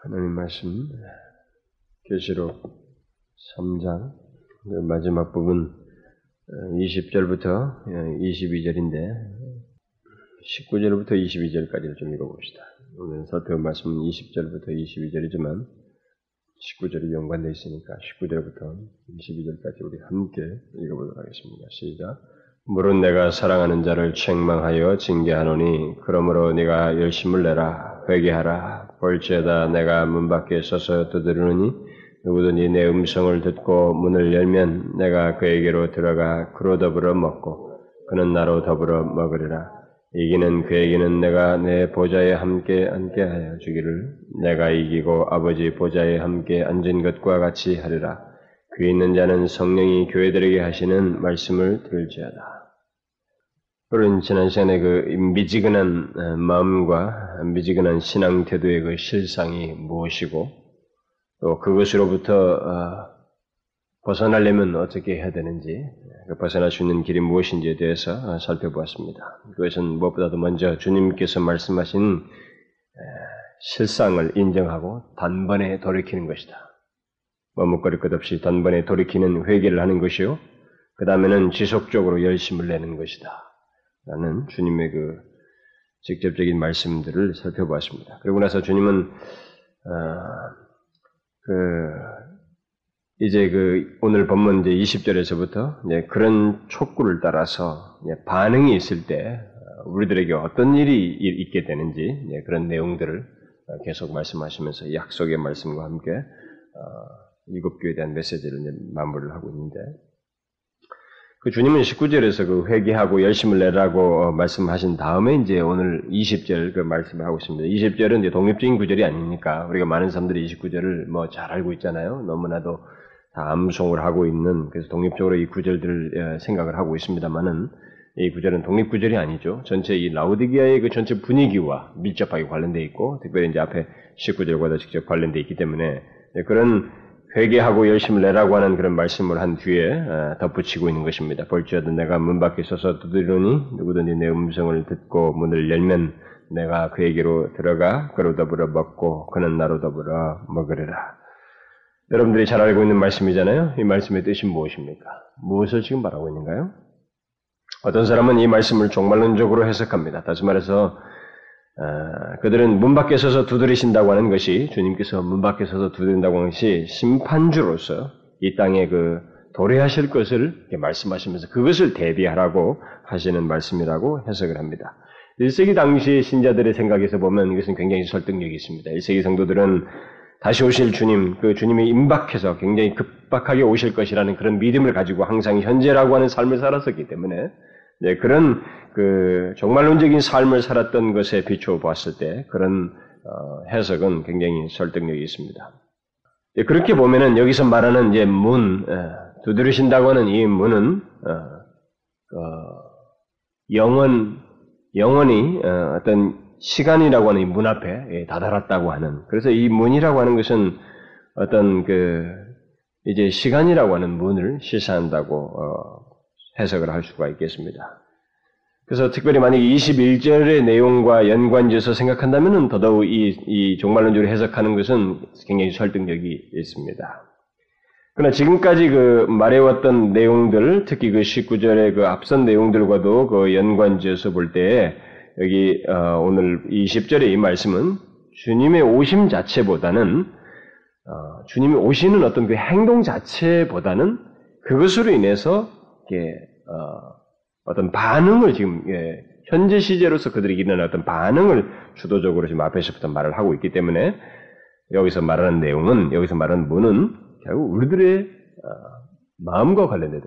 하나님 말씀 계시록 3장 그 마지막 부분 20절부터 22절인데 19절부터 22절까지를 좀 읽어봅시다. 오늘 살펴본 말씀은 20절부터 22절이지만 19절이 연관되어 있으니까 19절부터 22절까지 우리 함께 읽어보도록 하겠습니다. 시작. 물은 내가 사랑하는 자를 책망하여 징계하노니 그러므로 네가 열심을 내라 회개하라 볼지에다 내가 문 밖에 서서 두드리느니 누구든지 내 음성을 듣고 문을 열면 내가 그에게로 들어가 그로 더불어 먹고 그는 나로 더불어 먹으리라 이기는 그에게는 내가 내 보좌에 함께 앉게 하여 주기를 내가 이기고 아버지 보좌에 함께 앉은 것과 같이 하리라 그 있는 자는 성령이 교회들에게 하시는 말씀을 들을지어다. 우리는 지난 시간에 그 미지근한 어, 마음과 미지근한 신앙 태도의 그 실상이 무엇이고 또 그것으로부터 어, 벗어나려면 어떻게 해야 되는지 그 벗어날 수 있는 길이 무엇인지에 대해서 어, 살펴보았습니다. 그것은 무엇보다도 먼저 주님께서 말씀하신 실상을 인정하고 단번에 돌이키는 것이다. 머뭇거릴 것 없이 단번에 돌이키는 회개를 하는 것이요. 그 다음에는 지속적으로 열심을 내는 것이다. 라는 주님의 그 직접적인 말씀들을 살펴보았습니다. 그러고 나서 주님은 어, 그 이제 그 오늘 본문 이제 20절에서부터 이제 그런 촉구를 따라서 반응이 있을 때 어, 우리들에게 어떤 일이 있게 되는지 그런 내용들을 계속 말씀하시면서 약속의 말씀과 함께 어, 일곱 교에 대한 메시지를 마무리를 하고 있는데 그 주님은 19절에서 그 회개하고 열심을 내라고 어, 말씀하신 다음에 이제 오늘 20절 그 말씀을 하고 있습니다. 20절은 이제 독립적인 구절이 아니니까 우리가 많은 사람들이 29절을 뭐 잘 알고 있잖아요. 너무나도 다 암송을 하고 있는 그래서 독립적으로 이 구절들을 생각을 하고 있습니다만은 이 구절은 독립 구절이 아니죠. 전체 이 라우디기아의 그 전체 분위기와 밀접하게 관련돼 있고 특별히 이제 앞에 19절과도 직접 관련돼 있기 때문에 그런 회개하고 열심을 내라고 하는 그런 말씀을 한 뒤에 어, 덧붙이고 있는 것입니다. 볼지어도 내가 문 밖에 서서 두드리니 누구든지 내 음성을 듣고 문을 열면 내가 그에게로 들어가 그로 더불어 먹고 그는 나로 더불어 먹으리라. 여러분들이 잘 알고 있는 말씀이잖아요. 이 말씀의 뜻이 무엇입니까? 무엇을 지금 말하고 있는가요? 어떤 사람은 이 말씀을 종말론적으로 해석합니다. 다시 말해서 아, 그들은 문 밖에 서서 두드리신다고 하는 것이 주님께서 문 밖에 서서 두드린다고 하는 것이 심판주로서 이 땅에 그 도래하실 것을 말씀하시면서 그것을 대비하라고 하시는 말씀이라고 해석을 합니다. 1세기 당시 신자들의 생각에서 보면 이것은 굉장히 설득력이 있습니다. 1세기 성도들은 다시 오실 주님, 그 주님이 임박해서 굉장히 급박하게 오실 것이라는 그런 믿음을 가지고 항상 현재라고 하는 삶을 살았었기 때문에 네, 그런 그 종말론적인 삶을 살았던 것에 비추어 보았을 때 그런 어, 해석은 굉장히 설득력이 있습니다. 네, 그렇게 보면은 여기서 말하는 이제 문 에, 두드리신다고 하는 이 문은 어, 어, 영원 영원히 어, 어떤 시간이라고 하는 이 문 앞에 예, 다다랐다고 하는 그래서 이 문이라고 하는 것은 어떤 그 이제 시간이라고 하는 문을 시사한다고 어, 해석을 할 수가 있겠습니다. 그래서 특별히 만약 21절의 내용과 연관지어서 생각한다면 더더욱 이, 이 종말론적으로 해석하는 것은 굉장히 설득력이 있습니다. 그러나 지금까지 그 말해왔던 내용들, 특히 그 19절의 그 앞선 내용들과도 그 연관지어서 볼 때 여기 어, 오늘 20절의 이 말씀은 주님의 오심 자체보다는 어, 주님이 오시는 어떤 그 행동 자체보다는 그것으로 인해서 어, 떤 반응을 지금 예, 현재 시제로서 그들이 일어난 어떤 반응을 주도적으로 지금 앞에서부터 말을 하고 있기 때문에 여기서 말하는 내용은 여기서 말하는 문은 결국 우리들의 어, 마음과 관련된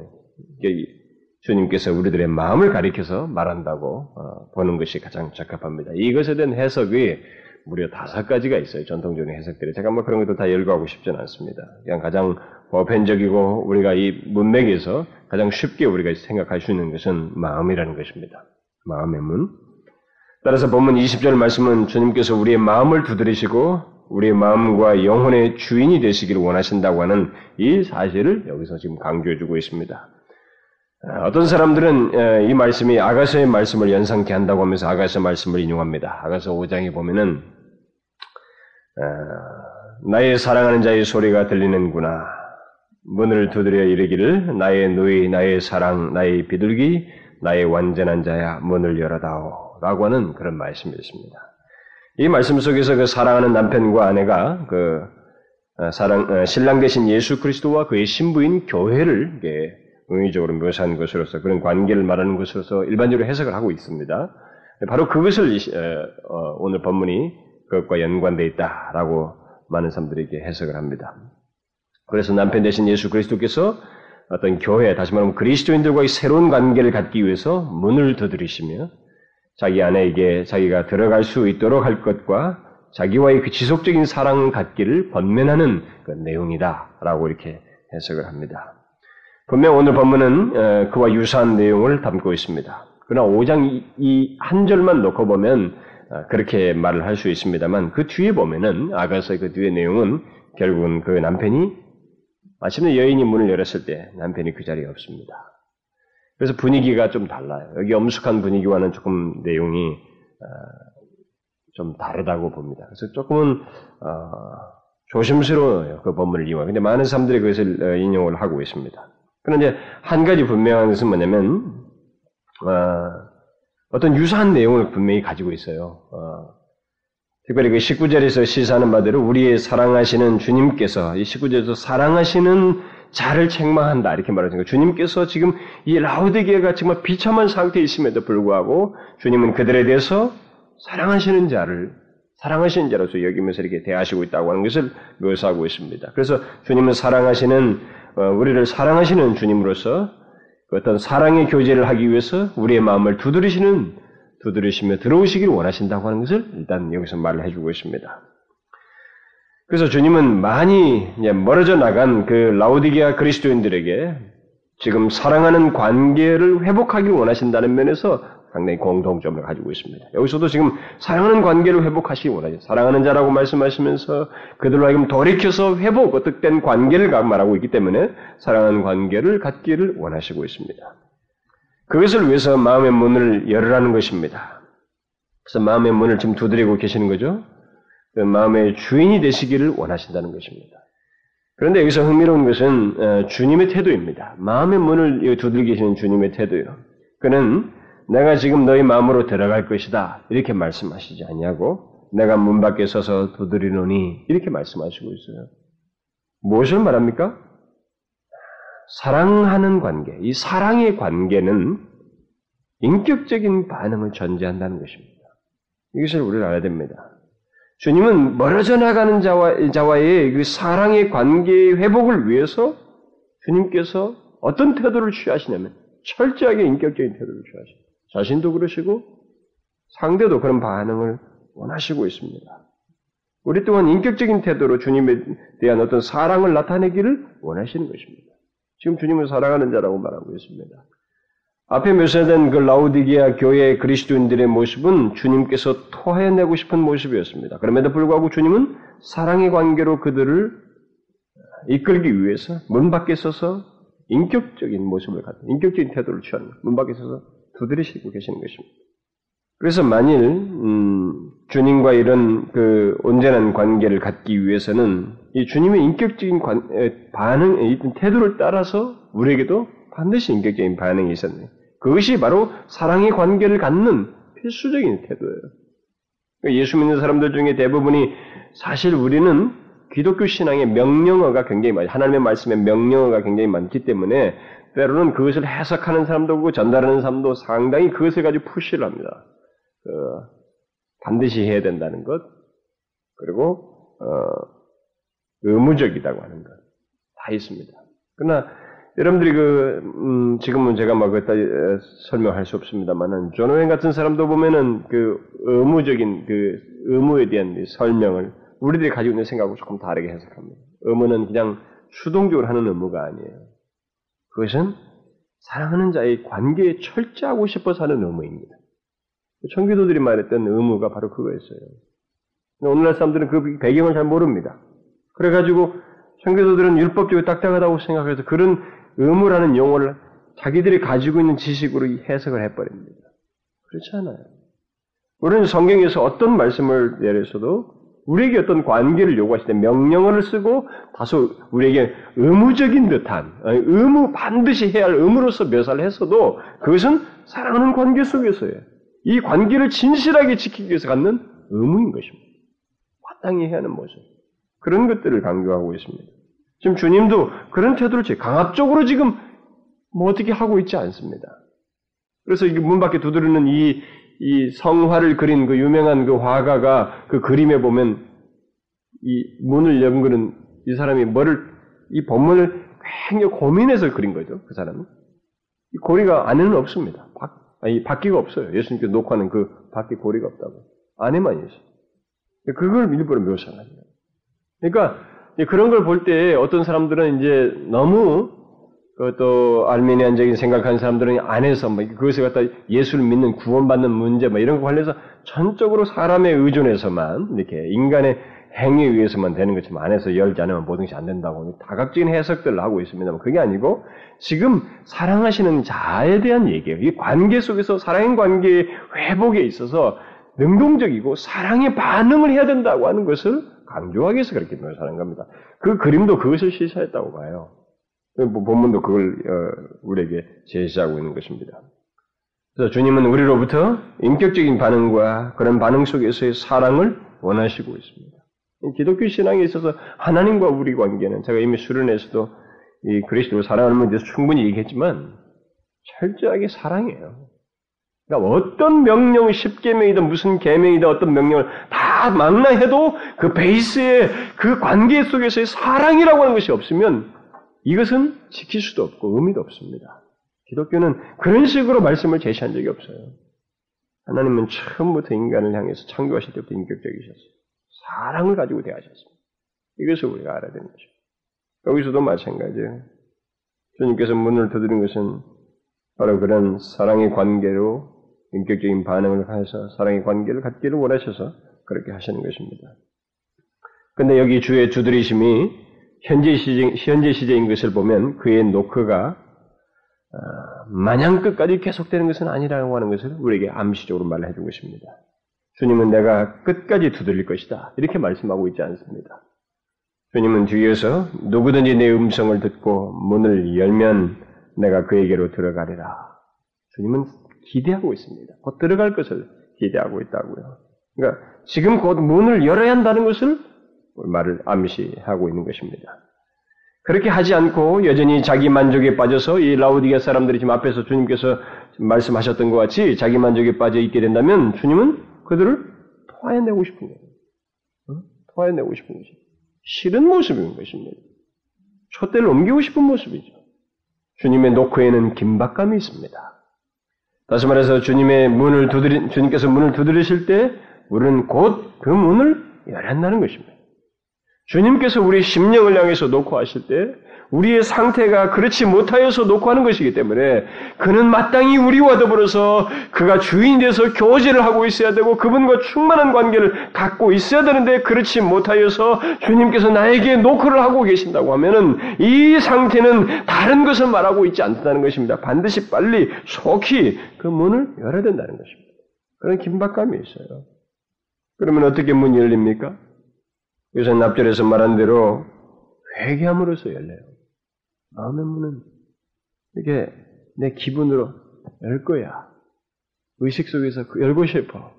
주님께서 우리들의 마음을 가리켜서 말한다고 어, 보는 것이 가장 적합합니다. 이것에 대한 해석이 무려 다섯 가지가 있어요. 전통적인 해석들이. 제가 뭐 그런 것도 다 열거하고 싶지는 않습니다. 그냥 가장 보편적이고 우리가 이 문맥에서 가장 쉽게 우리가 생각할 수 있는 것은 마음이라는 것입니다. 마음의 문. 따라서 본문 20절 말씀은 주님께서 우리의 마음을 두드리시고 우리의 마음과 영혼의 주인이 되시기를 원하신다고 하는 이 사실을 여기서 지금 강조해주고 있습니다. 어떤 사람들은 이 말씀이 아가서의 말씀을 연상케 한다고 하면서 아가서 말씀을 인용합니다. 아가서 5장에 보면은 어, 나의 사랑하는 자의 소리가 들리는구나. 문을 두드려 이르기를 나의 누이, 나의 사랑, 나의 비둘기, 나의 완전한 자야 문을 열어다오. 라고 하는 그런 말씀이 있습니다. 이 말씀 속에서 그 사랑하는 남편과 아내가 그 어, 사랑, 어, 신랑 대신 예수 그리스도와 그의 신부인 교회를 의의적으로 묘사한 것으로서 그런 관계를 말하는 것으로서 일반적으로 해석을 하고 있습니다. 바로 그것을 어, 오늘 본문이 그것과 연관되어 있다라고 많은 사람들에게 해석을 합니다. 그래서 남편 대신 예수 그리스도께서 어떤 교회, 다시 말하면 그리스도인들과의 새로운 관계를 갖기 위해서 문을 두드리시며 자기 아내에게 자기가 들어갈 수 있도록 할 것과 자기와의 그 지속적인 사랑을 갖기를 번면하는 그 내용이다라고 이렇게 해석을 합니다. 분명 오늘 본문은 어, 그와 유사한 내용을 담고 있습니다. 그러나 5장 이 한 절만 놓고 보면 어, 그렇게 말을 할 수 있습니다만 그 뒤에 보면은 아가서의 그 뒤에 내용은 결국은 그 남편이 마침내 여인이 문을 열었을 때 남편이 그 자리에 없습니다. 그래서 분위기가 좀 달라요. 여기 엄숙한 분위기와는 조금 내용이 어, 좀 다르다고 봅니다. 그래서 조금은 어, 조심스러워요. 그 본문을 이용하. 근데 많은 사람들이 그것을 어, 인용을 하고 있습니다. 그런데 한 가지 분명한 것은 뭐냐면 어, 떤 유사한 내용을 분명히 가지고 있어요. 어, 특별히 그 19절에서 시사하는 바대로 우리의 사랑하시는 주님께서 이 19절에서 사랑하시는 자를 책망한다 이렇게 말하는 거예요. 주님께서 지금 이 라우디게가 정말 비참한 상태에 있음에도 불구하고 주님은 그들에 대해서 사랑하시는 자를 사랑하시는 자로서 여기면서 이렇게 대하시고 있다고 하는 것을 묘사하고 있습니다. 그래서 주님은 사랑하시는 어, 우리를 사랑하시는 주님으로서 어떤 사랑의 교제를 하기 위해서 우리의 마음을 두드리시는 두드리시며 들어오시기를 원하신다고 하는 것을 일단 여기서 말을 해주고 있습니다. 그래서 주님은 많이 멀어져 나간 그 라우디게아 그리스도인들에게 지금 사랑하는 관계를 회복하기를 원하신다는 면에서 상당히 공통점을 가지고 있습니다. 여기서도 지금 사랑하는 관계를 회복하시기 원하죠. 사랑하는 자라고 말씀하시면서 그들로 하여금 돌이켜서 회복, 어떻된 관계를 말하고 있기 때문에 사랑하는 관계를 갖기를 원하시고 있습니다. 그것을 위해서 마음의 문을 열으라는 것입니다. 그래서 마음의 문을 지금 두드리고 계시는 거죠. 그 마음의 주인이 되시기를 원하신다는 것입니다. 그런데 여기서 흥미로운 것은 어, 주님의 태도입니다. 마음의 문을 두들기 계시는 주님의 태도요. 그는 내가 지금 너희 마음으로 들어갈 것이다. 이렇게 말씀하시지 않냐고 내가 문 밖에 서서 두드리노니 이렇게 말씀하시고 있어요. 무엇을 말합니까? 사랑하는 관계. 이 사랑의 관계는 인격적인 반응을 전제한다는 것입니다. 이것을 우리가 알아야 됩니다. 주님은 멀어져 나가는 자와, 자와의 그 사랑의 관계의 회복을 위해서 주님께서 어떤 태도를 취하시냐면 철저하게 인격적인 태도를 취하십니다. 자신도 그러시고 상대도 그런 반응을 원하시고 있습니다. 우리 또한 인격적인 태도로 주님에 대한 어떤 사랑을 나타내기를 원하시는 것입니다. 지금 주님을 사랑하는 자라고 말하고 있습니다. 앞에 묘사된 그 라우디게아 교회 그리스도인들의 모습은 주님께서 토해내고 싶은 모습이었습니다. 그럼에도 불구하고 주님은 사랑의 관계로 그들을 이끌기 위해서 문 밖에 서서 인격적인 모습을 갖는 인격적인 태도를 취하는 문 밖에 서서 두드리시고 계시는 것입니다. 그래서 만일 음, 주님과 이런 그 온전한 관계를 갖기 위해서는 이 주님의 인격적인 관, 반응, 이 태도를 따라서 우리에게도 반드시 인격적인 반응이 있었네요. 그것이 바로 사랑의 관계를 갖는 필수적인 태도예요. 그러니까 예수 믿는 사람들 중에 대부분이 사실 우리는 기독교 신앙의 명령어가 굉장히 많이, 하나님의 말씀의 명령어가 굉장히 많기 때문에 때로는 그것을 해석하는 사람도 없고 전달하는 사람도 상당히 그것을 가지고 push를 합니다. 그, 반드시 해야 된다는 것, 그리고, 어, 의무적이라고 하는 것, 다 있습니다. 그러나 여러분들이 그 음, 지금은 제가 막 그다 설명할 수 없습니다만은 존 오웬 같은 사람도 보면은 그 의무적인 그 의무에 대한 설명을 우리들이 가지고 있는 생각하고 조금 다르게 해석합니다. 의무는 그냥 수동적으로 하는 의무가 아니에요. 그것은 사랑하는 자의 관계에 철저하고 싶어서 하는 의무입니다. 청기도들이 말했던 의무가 바로 그거였어요. 오늘날 사람들은 그 배경을 잘 모릅니다. 그래가지고 청교도들은 율법적으로 딱딱하다고 생각해서 그런 의무라는 용어를 자기들이 가지고 있는 지식으로 해석을 해버립니다. 그렇지 않아요. 우리는 성경에서 어떤 말씀을 내려서도 우리에게 어떤 관계를 요구하실 때 명령어를 쓰고 다소 우리에게 의무적인 듯한 의무 반드시 해야 할 의무로서 묘사를 했어도 그것은 사랑하는 관계 속에서예요. 이 관계를 진실하게 지키기 위해서 갖는 의무인 것입니다. 마땅히 해야 하는 모습. 그런 것들을 강조하고 있습니다. 지금 주님도 그런 태도를 강압적으로 지금 뭐 어떻게 하고 있지 않습니다. 그래서 문 밖에 두드리는 이, 이 성화를 그린 그 유명한 그 화가가 그 그림에 보면 이 문을 연그는 이 사람이 뭐를, 이 본문을 굉장히 고민해서 그린 거죠. 그 사람은. 이 고리가 안에는 없습니다. 밖, 아니, 바퀴가 없어요. 예수님께 놓고 하는 그 바퀴 고리가 없다고. 안에만 있어요. 그걸 일부러 묘사하는 거예요. 그러니까 그런 걸 볼 때 어떤 사람들은 이제 너무 그또 알메니안적인 생각하는 사람들은 안에서 뭐 그것을 갖다 예수를 믿는 구원받는 문제 뭐 이런 거 관련해서 전적으로 사람에 의존해서만 이렇게 인간의 행위에 의해서만 되는 것처럼 안에서 열지 않으면 모든 것이 안 된다고 다각적인 해석들을 하고 있습니다. 그게 아니고 지금 사랑하시는 자에 대한 얘기예요. 이 관계 속에서 사랑의 관계의 회복에 있어서 능동적이고 사랑의 반응을 해야 된다고 하는 것을 강조하기 위해서 그렇게 묘사하는 겁니다. 그 그림도 그것을 시사했다고 봐요. 뭐 본문도 그걸 어, 우리에게 제시하고 있는 것입니다. 그래서 주님은 우리로부터 인격적인 반응과 그런 반응 속에서의 사랑을 원하시고 있습니다. 기독교 신앙에 있어서 하나님과 우리 관계는 제가 이미 수련에서도 이 그리스도를 사랑하는 문제에서 충분히 얘기했지만 철저하게 사랑해요. 그러니까 어떤 명령, 십계명이든 무슨 계명이든 어떤 명령을 다 망라해도 그 베이스에 그 관계 속에서의 사랑이라고 하는 것이 없으면 이것은 지킬 수도 없고 의미도 없습니다. 기독교는 그런 식으로 말씀을 제시한 적이 없어요. 하나님은 처음부터 인간을 향해서 창조하실 때부터 인격적이셨어요. 사랑을 가지고 대하셨습니다. 이것을 우리가 알아야 되는 거죠. 여기서도 마찬가지예요. 주님께서 문을 두드린 것은 바로 그런 사랑의 관계로 인격적인 반응을 해서 사랑의 관계를 갖기를 원하셔서 그렇게 하시는 것입니다. 근데 여기 주의 주드리심이 현재 시제, 현재 시제인 것을 보면 그의 노크가 어, 마냥 끝까지 계속되는 것은 아니라고 하는 것을 우리에게 암시적으로 말해 준 것입니다. 주님은 내가 끝까지 두드릴 것이다. 이렇게 말씀하고 있지 않습니다. 주님은 뒤에서 누구든지 내 음성을 듣고 문을 열면 내가 그에게로 들어가리라. 주님은 기대하고 있습니다. 곧 들어갈 것을 기대하고 있다고요. 그러니까 지금 곧 문을 열어야 한다는 것을 말을 암시하고 있는 것입니다. 그렇게 하지 않고 여전히 자기 만족에 빠져서 이 라우디게 사람들이 지금 앞에서 주님께서 말씀하셨던 것 같이 자기 만족에 빠져 있게 된다면 주님은 그들을 토해내고 싶은 거예요. 어? 토해내고 싶은 것이 싫은 모습인 것입니다. 촛대를 옮기고 싶은 모습이죠. 주님의 노크에는 긴박감이 있습니다. 다시 말해서 주님의 문을 두드리, 주님께서 문을 두드리실 때 우리는 곧 그 문을 열어야 한다는 것입니다. 주님께서 우리 심령을 향해서 놓고 하실 때 우리의 상태가 그렇지 못하여서 놓고 하는 것이기 때문에 그는 마땅히 우리와 더불어서 그가 주인이 돼서 교제를 하고 있어야 되고 그분과 충만한 관계를 갖고 있어야 되는데 그렇지 못하여서 주님께서 나에게 노크를 하고 계신다고 하면은 이 상태는 다른 것을 말하고 있지 않다는 것입니다. 반드시 빨리 속히 그 문을 열어야 된다는 것입니다. 그런 긴박감이 있어요. 그러면 어떻게 문이 열립니까? 그래서 납절에서 말한 대로 회개함으로써 열려요. 마음의 문은 이게 내 기분으로 열 거야. 의식 속에서 그 열고 싶어.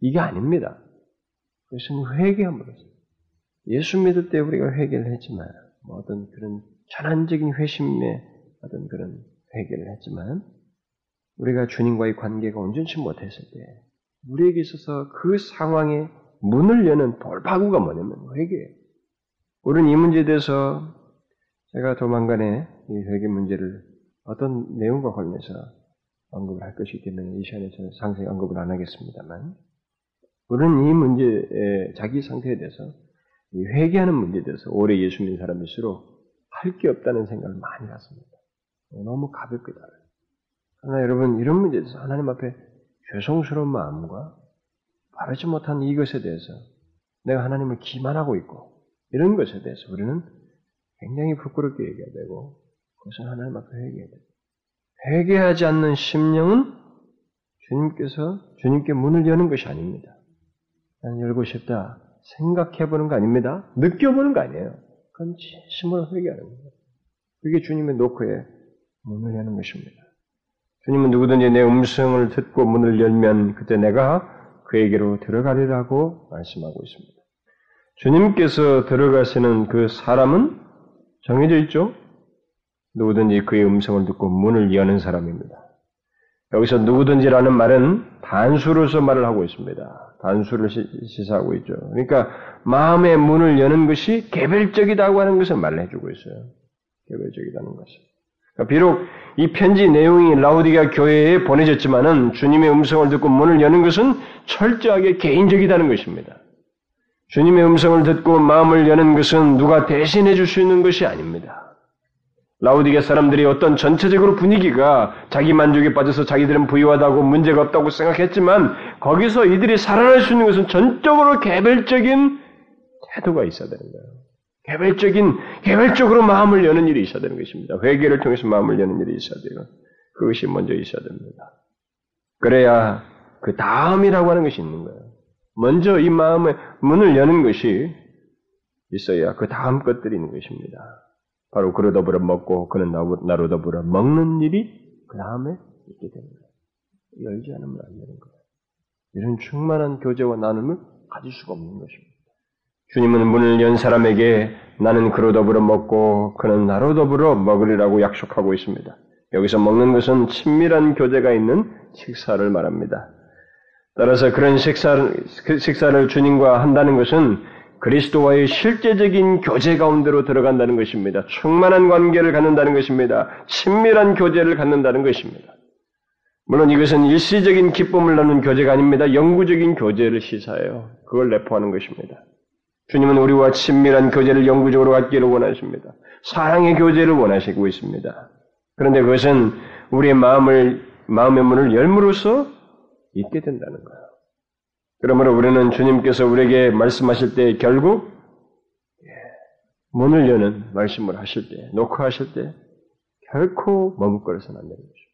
이게 아닙니다. 그것은 회개함으로써. 예수 믿을 때 우리가 회개를 했지만, 뭐 어떤 그런 전환적인 회심의 어떤 그런 회개를 했지만, 우리가 주님과의 관계가 온전치 못했을 때, 우리에게 있어서 그 상황에 문을 여는 돌파구가 뭐냐면 회개예요. 우리는 이 문제에 대해서 제가 조만간에 이 회개 문제를 어떤 내용과 관련해서 언급을 할 것이기 때문에 이 시간에 저는 상세히 언급을 안 하겠습니다만, 우리는 이 문제에 자기 상태에 대해서 이 회개하는 문제에 대해서 오래 예수 믿는 사람일수록 할 게 없다는 생각을 많이 갖습니다. 너무 가볍게 다뤄요. 그러나 여러분 이런 문제에 대해서 하나님 앞에 죄송스러운 마음과 바르지 못한 이것에 대해서 내가 하나님을 기만하고 있고 이런 것에 대해서 우리는 굉장히 부끄럽게 얘기해야 되고 그것은 하나님 앞에 회개해야 됩니다. 회개하지 않는 심령은 주님께서 주님께 문을 여는 것이 아닙니다. 나는 열고 싶다 생각해보는 거 아닙니다. 느껴보는 거 아니에요. 그건 진심으로 회개하는 거예요. 그게 주님의 노크에 문을 여는 것입니다. 주님은 누구든지 내 음성을 듣고 문을 열면 그때 내가 그에게로 들어가리라고 말씀하고 있습니다. 주님께서 들어가시는 그 사람은 정해져 있죠? 누구든지 그의 음성을 듣고 문을 여는 사람입니다. 여기서 누구든지라는 말은 단수로서 말을 하고 있습니다. 단수를 시사하고 있죠. 그러니까 마음의 문을 여는 것이 개별적이다고 하는 것을 말해주고 있어요. 개별적이다는 것을. 그러니까 비록 이 편지 내용이 라우디가 교회에 보내졌지만은 주님의 음성을 듣고 문을 여는 것은 철저하게 개인적이다는 것입니다. 주님의 음성을 듣고 마음을 여는 것은 누가 대신해 줄 수 있는 것이 아닙니다. 라우디게 사람들이 어떤 전체적으로 분위기가 자기 만족에 빠져서 자기들은 부유하다고 문제가 없다고 생각했지만 거기서 이들이 살아날 수 있는 것은 전적으로 개별적인 태도가 있어야 되는 거예요. 개별적인, 개별적으로 마음을 여는 일이 있어야 되는 것입니다. 회개를 통해서 마음을 여는 일이 있어야 돼요. 그것이 먼저 있어야 됩니다. 그래야 그 다음이라고 하는 것이 있는 거예요. 먼저 이 마음의 문을 여는 것이 있어야 그 다음 것들이 있는 것입니다. 바로 그로 더불어 먹고 그는 나로 더불어 먹는 일이 그 다음에 있게 거예요. 열지 않으면 안 되는 거예요. 이런 충만한 교제와 나눔을 가질 수가 없는 것입니다. 주님은 문을 연 사람에게 나는 그로 더불어 먹고 그는 나로 더불어 먹으리라고 약속하고 있습니다. 여기서 먹는 것은 친밀한 교제가 있는 식사를 말합니다. 따라서 그런 식사를, 그 식사를 주님과 한다는 것은 그리스도와의 실제적인 교제 가운데로 들어간다는 것입니다. 충만한 관계를 갖는다는 것입니다. 친밀한 교제를 갖는다는 것입니다. 물론 이것은 일시적인 기쁨을 나누는 교제가 아닙니다. 영구적인 교제를 시사해요. 그걸 내포하는 것입니다. 주님은 우리와 친밀한 교제를 영구적으로 갖기를 원하십니다. 사랑의 교제를 원하시고 있습니다. 그런데 그것은 우리의 마음을, 마음의 문을 열므로써 있게 된다는 거예요. 그러므로 우리는 주님께서 우리에게 말씀하실 때 결국 예, 문을 여는 말씀을 하실 때, 녹화하실 때 결코 머뭇거려서는 안 되는 것입니다.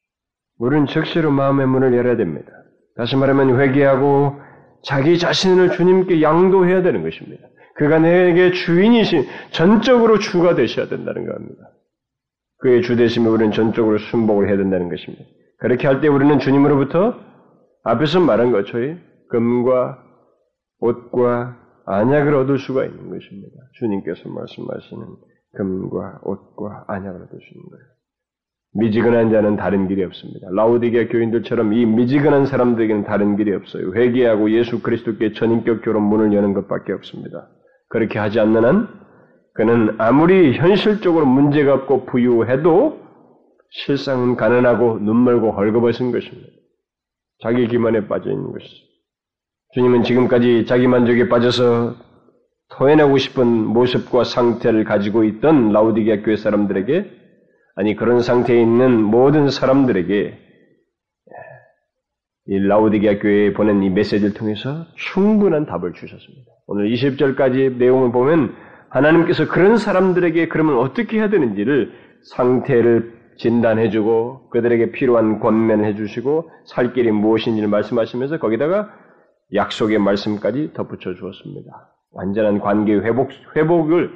우리는 즉시로 마음의 문을 열어야 됩니다. 다시 말하면 회개하고 자기 자신을 주님께 양도해야 되는 것입니다. 그가 내게 주인이신 전적으로 주가 되셔야 된다는 겁니다. 그의 주 되심에 우리는 전적으로 순복을 해야 된다는 것입니다. 그렇게 할 때 우리는 주님으로부터 앞에서 말한 것처럼 금과 옷과 안약을 얻을 수가 있는 것입니다. 주님께서 말씀하시는 금과 옷과 안약을 얻을 수 있는 거예요. 미지근한 자는 다른 길이 없습니다. 라우디게 교인들처럼 이 미지근한 사람들에게는 다른 길이 없어요. 회개하고 예수 그리스도께 전인격 결혼 문을 여는 것밖에 없습니다. 그렇게 하지 않는 한 그는 아무리 현실적으로 문제가 없고 부유해도 실상은 가난하고 눈멀고 헐거벗은 것입니다. 자기 기만에 빠져 있는 것이죠. 주님은 지금까지 자기 만족에 빠져서 토해내고 싶은 모습과 상태를 가지고 있던 라우디게아 교회 사람들에게 아니 그런 상태에 있는 모든 사람들에게 이 라우디게아 교회에 보낸 이 메시지를 통해서 충분한 답을 주셨습니다. 오늘 20절까지 내용을 보면 하나님께서 그런 사람들에게 그러면 어떻게 해야 되는지를 상태를 진단해주고 그들에게 필요한 권면을 해주시고 살 길이 무엇인지를 말씀하시면서 거기다가 약속의 말씀까지 덧붙여 주었습니다. 완전한 관계 회복, 회복을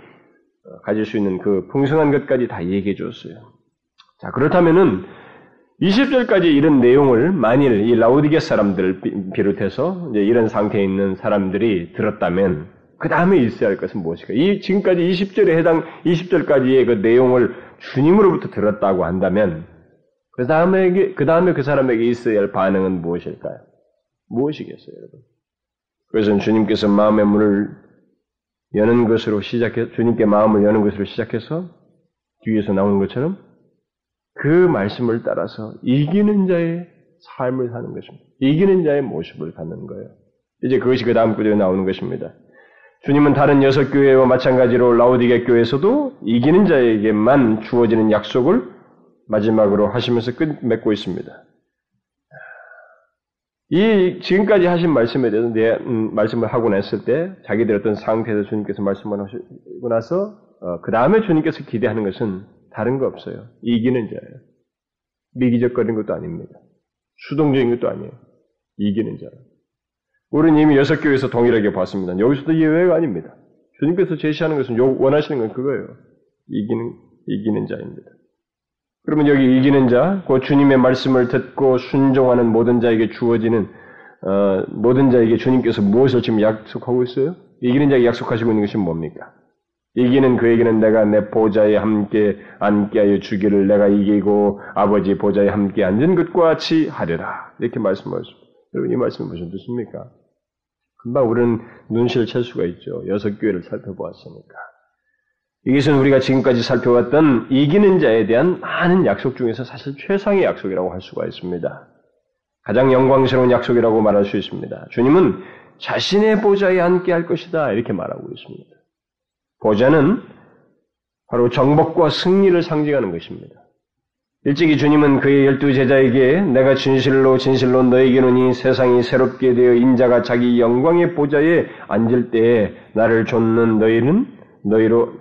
가질 수 있는 그 풍성한 것까지 다 얘기해 주었어요. 자, 그렇다면은 20절까지 이런 내용을 만일 이 라우디게 사람들을 비롯해서 이런 상태에 있는 사람들이 들었다면 그 다음에 있어야 할 것은 무엇일까? 이 지금까지 20절에 해당 20절까지의 그 내용을 주님으로부터 들었다고 한다면 그 다음에 그 다음에 그 사람에게 있어야 할 반응은 무엇일까요? 무엇이겠어요, 여러분? 그것은 주님께서 마음의 문을 여는 것으로 시작해 주님께 마음을 여는 것으로 시작해서 뒤에서 나오는 것처럼 그 말씀을 따라서 이기는 자의 삶을 사는 것입니다. 이기는 자의 모습을 갖는 거예요. 이제 그것이 그 다음 구절에 나오는 것입니다. 주님은 다른 여섯 교회와 마찬가지로 라우디게 교회에서도 이기는 자에게만 주어지는 약속을 마지막으로 하시면서 끝 맺고 있습니다. 이 지금까지 하신 말씀에 대해서 내 음, 말씀을 하고 났을 때 자기들 어떤 상태에서 주님께서 말씀을 하시고 나서 어, 그 다음에 주님께서 기대하는 것은 다른 거 없어요. 이기는 자예요. 미기적거리는 것도 아닙니다. 수동적인 것도 아니에요. 이기는 자예요. 우리는 이미 여섯 교회에서 동일하게 봤습니다. 여기서도 예외가 아닙니다. 주님께서 제시하는 것은 원하시는 건 그거예요. 이기는, 이기는 자입니다. 그러면 여기 이기는 자, 그 주님의 말씀을 듣고 순종하는 모든 자에게 주어지는, 어, 모든 자에게 주님께서 무엇을 지금 약속하고 있어요? 이기는 자에게 약속하시고 있는 것이 뭡니까? 이기는 그에게는 내가 내 보좌에 함께 앉게 하여 주기를 내가 이기고 아버지 보좌에 함께 앉은 것과 같이 하려라. 이렇게 말씀하십니다. 여러분 이 말씀은 무슨 뜻입니까? 금방 우리는 눈시를 챌 수가 있죠. 여섯 교회를 살펴보았으니까. 이것은 우리가 지금까지 살펴왔던 이기는 자에 대한 많은 약속 중에서 사실 최상의 약속이라고 할 수가 있습니다. 가장 영광스러운 약속이라고 말할 수 있습니다. 주님은 자신의 보좌에 앉게 할 것이다. 이렇게 말하고 있습니다. 보좌는 바로 정복과 승리를 상징하는 것입니다. 일찍이 주님은 그의 열두 제자에게 내가 진실로 진실로 너에게는 이 세상이 새롭게 되어 인자가 자기 영광의 보좌에 앉을 때에 나를 좇는 너희는 너희로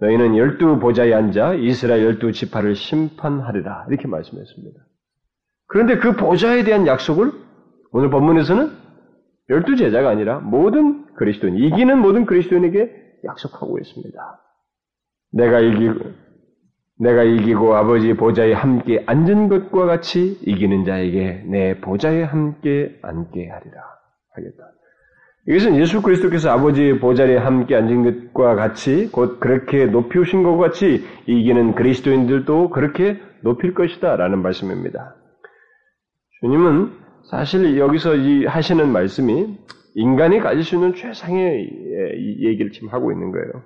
너희는 열두 보좌에 앉아 이스라엘 열두 지파를 심판하리라 이렇게 말씀했습니다. 그런데 그 보좌에 대한 약속을 오늘 본문에서는 열두 제자가 아니라 모든 그리스도인 이기는 모든 그리스도인에게 약속하고 있습니다. 내가 이기고 내가 이기고 아버지 보좌에 함께 앉은 것과 같이 이기는 자에게 내 보좌에 함께 앉게 하리라 하겠다. 이것은 예수 그리스도께서 아버지 보좌에 함께 앉은 것과 같이 곧 그렇게 높이우신 것과 같이 이기는 그리스도인들도 그렇게 높일 것이다 라는 말씀입니다. 주님은 사실 여기서 이 하시는 말씀이 인간이 가질 수 있는 최상의 얘기를 지금 하고 있는 거예요.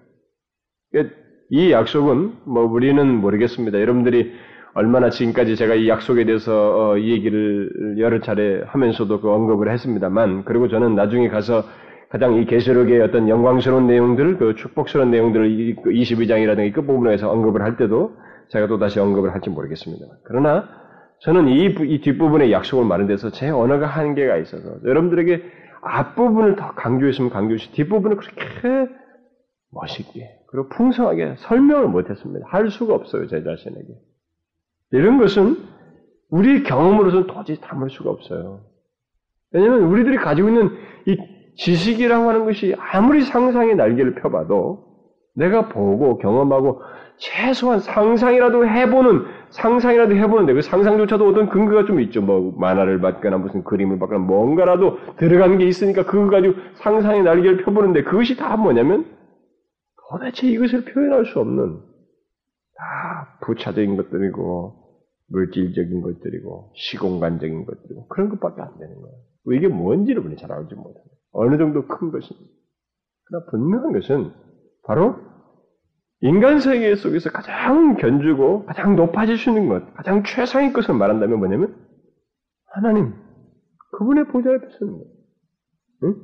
이 약속은 뭐 우리는 모르겠습니다. 여러분들이 얼마나 지금까지 제가 이 약속에 대해서 어, 이 얘기를 여러 차례 하면서도 그 언급을 했습니다만 그리고 저는 나중에 가서 가장 이 계시록의 어떤 영광스러운 내용들, 그 축복스러운 내용들을 22장이라든가 그 끝부분에서 그 언급을 할 때도 제가 또 다시 언급을 할지 모르겠습니다. 그러나 저는 이, 이 뒷부분의 약속을 말한 데서 제 언어가 한계가 있어서 여러분들에게 앞부분을 더 강조했으면 강조시 뒷부분을 그렇게 멋있게 그리고 풍성하게 설명을 못했습니다. 할 수가 없어요, 제 자신에게. 이런 것은 우리 경험으로서는 도저히 담을 수가 없어요. 왜냐하면 우리들이 가지고 있는 이 지식이라고 하는 것이 아무리 상상의 날개를 펴봐도 내가 보고 경험하고 최소한 상상이라도 해보는 상상이라도 해보는데 그 상상조차도 어떤 근거가 좀 있죠. 뭐 만화를 받거나 무슨 그림을 받거나 뭔가라도 들어가는 게 있으니까 그거 가지고 상상의 날개를 펴보는데 그것이 다 뭐냐면 도대체 이것을 표현할 수 없는 다 부차적인 것들이고 물질적인 것들이고 시공간적인 것들이고 그런 것밖에 안 되는 거예요. 이게 뭔지를 우리 잘 알지 못해요. 어느 정도 큰 것인지. 그러나 분명한 것은 바로 인간 세계 속에서 가장 견주고 가장 높아질 수 있는 것, 가장 최상의 것을 말한다면 뭐냐면 하나님, 그분의 보좌에 서는 거예요. 응?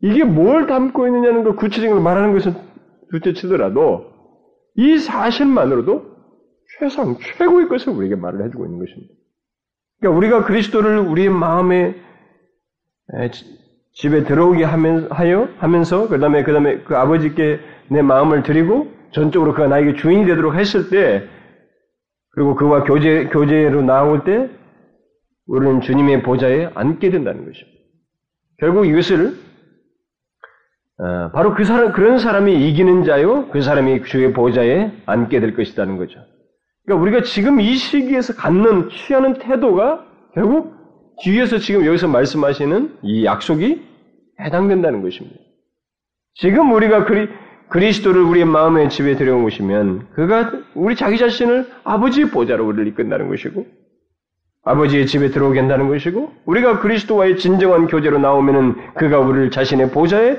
이게 뭘 담고 있느냐는 걸 구체적으로 말하는 것은 둘째 치더라도 이 사실만으로도 최상, 최고의 것을 우리에게 말을 해주고 있는 것입니다. 그러니까 우리가 그리스도를 우리의 마음에 집에 들어오게 하여, 하면서, 그 다음에, 그 다음에 그 아버지께 내 마음을 드리고, 전적으로 그가 나에게 주인이 되도록 했을 때, 그리고 그와 교제, 교제로 나올 때, 우리는 주님의 보좌에 앉게 된다는 것입니다. 결국 이것을 어, 바로 그 사람, 그런 사람이 이기는 자요, 그 사람이 주의 보좌에 앉게 될 것이라는 거죠. 그러니까 우리가 지금 이 시기에서 갖는, 취하는 태도가 결국 뒤에서 지금 여기서 말씀하시는 이 약속이 해당된다는 것입니다. 지금 우리가 그리, 그리스도를 우리의 마음의 집에 들여오시면 그가 우리 자기 자신을 아버지의 보좌로 우리를 이끈다는 것이고 아버지의 집에 들어오게 한다는 것이고 우리가 그리스도와의 진정한 교제로 나오면은 그가 우리를 자신의 보좌에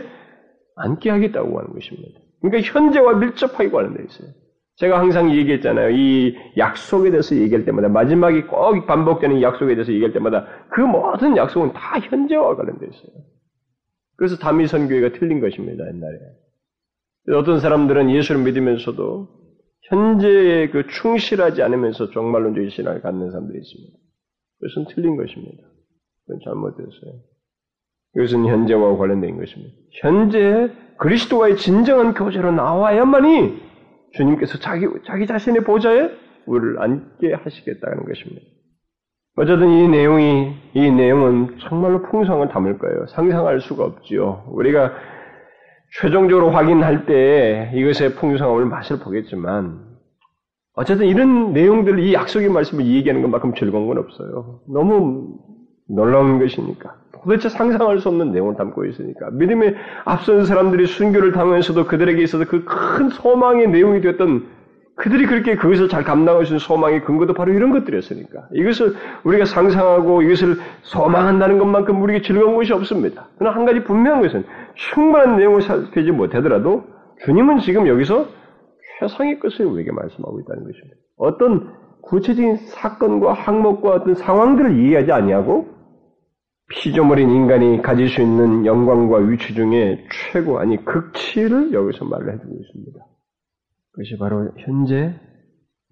앉게 하겠다고 하는 것입니다. 그러니까 현재와 밀접하게 관련되어 있어요. 제가 항상 얘기했잖아요. 이 약속에 대해서 얘기할 때마다 마지막에 꼭 반복되는 약속에 대해서 얘기할 때마다 그 모든 약속은 다 현재와 관련되어 있어요. 그래서 다미선 교회가 틀린 것입니다. 옛날에. 어떤 사람들은 예수를 믿으면서도 현재에 그 충실하지 않으면서 종말론적인 신앙을 갖는 사람들이 있습니다. 그것은 틀린 것입니다. 그건 잘못됐어요. 이것은 현재와 관련된 것입니다. 현재 그리스도와의 진정한 교제로 나와야만이 주님께서 자기, 자기 자신의 보좌에 우리를 앉게 하시겠다는 것입니다. 어쨌든 이 내용이, 이 내용은 정말로 풍성을 담을 거예요. 상상할 수가 없지요. 우리가 최종적으로 확인할 때 이것의 풍성함을 맛을 보겠지만, 어쨌든 이런 내용들, 이 약속의 말씀을 얘기하는 것만큼 즐거운 건 없어요. 너무 놀라운 것이니까. 도대체 상상할 수 없는 내용을 담고 있으니까. 믿음에 앞선 사람들이 순교를 당하면서도 그들에게 있어서 그 큰 소망의 내용이 되었던 그들이 그렇게 그것을 잘 감당할 수 있는 소망의 근거도 바로 이런 것들이었으니까. 이것을 우리가 상상하고 이것을 소망한다는 것만큼 우리에게 즐거운 것이 없습니다. 그러나 한 가지 분명한 것은 충분한 내용을 살피지 못하더라도 주님은 지금 여기서 최상의 것을 우리에게 말씀하고 있다는 것입니다. 어떤 구체적인 사건과 항목과 어떤 상황들을 이해하지 아니하고 피조물인 인간이 가질 수 있는 영광과 위치 중에 최고 아니 극치를 여기서 말을 해주고 있습니다. 그것이 바로 현재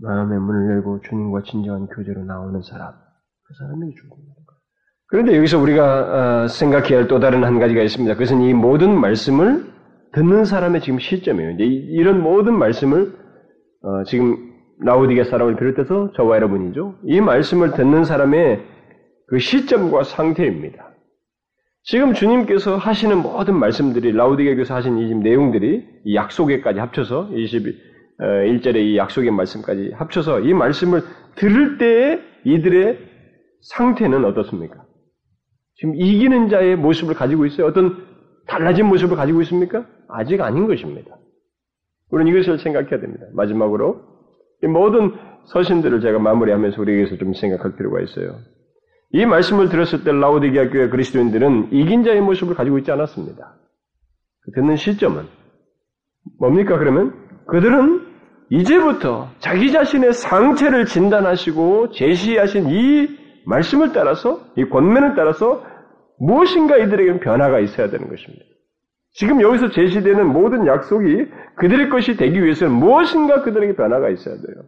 마음의 문을 열고 주님과 진정한 교제로 나오는 사람, 그 사람이 죽음입니다. 그런데 여기서 우리가 어, 생각해야 할 또 다른 한 가지가 있습니다. 그것은 이 모든 말씀을 듣는 사람의 지금 시점이에요. 이런 모든 말씀을 어, 지금 라우디게 사람을 비롯해서 저와 여러분이죠. 이 말씀을 듣는 사람의 그 시점과 상태입니다. 지금 주님께서 하시는 모든 말씀들이 라우디게교에서 하신 이 내용들이 이 약속에까지 합쳐서 21절의 어, 이 약속의 말씀까지 합쳐서 이 말씀을 들을 때에 이들의 상태는 어떻습니까? 지금 이기는 자의 모습을 가지고 있어요? 어떤 달라진 모습을 가지고 있습니까? 아직 아닌 것입니다. 우리는 이것을 생각해야 됩니다. 마지막으로 이 모든 서신들을 제가 마무리하면서 우리에게서 좀 생각할 필요가 있어요. 이 말씀을 들었을 때 라우디게아 교회 그리스도인들은 이긴 자의 모습을 가지고 있지 않았습니다. 듣는 시점은 뭡니까 그러면 그들은 이제부터 자기 자신의 상태를 진단하시고 제시하신 이 말씀을 따라서 이 권면을 따라서 무엇인가 이들에게는 변화가 있어야 되는 것입니다. 지금 여기서 제시되는 모든 약속이 그들의 것이 되기 위해서는 무엇인가 그들에게 변화가 있어야 돼요.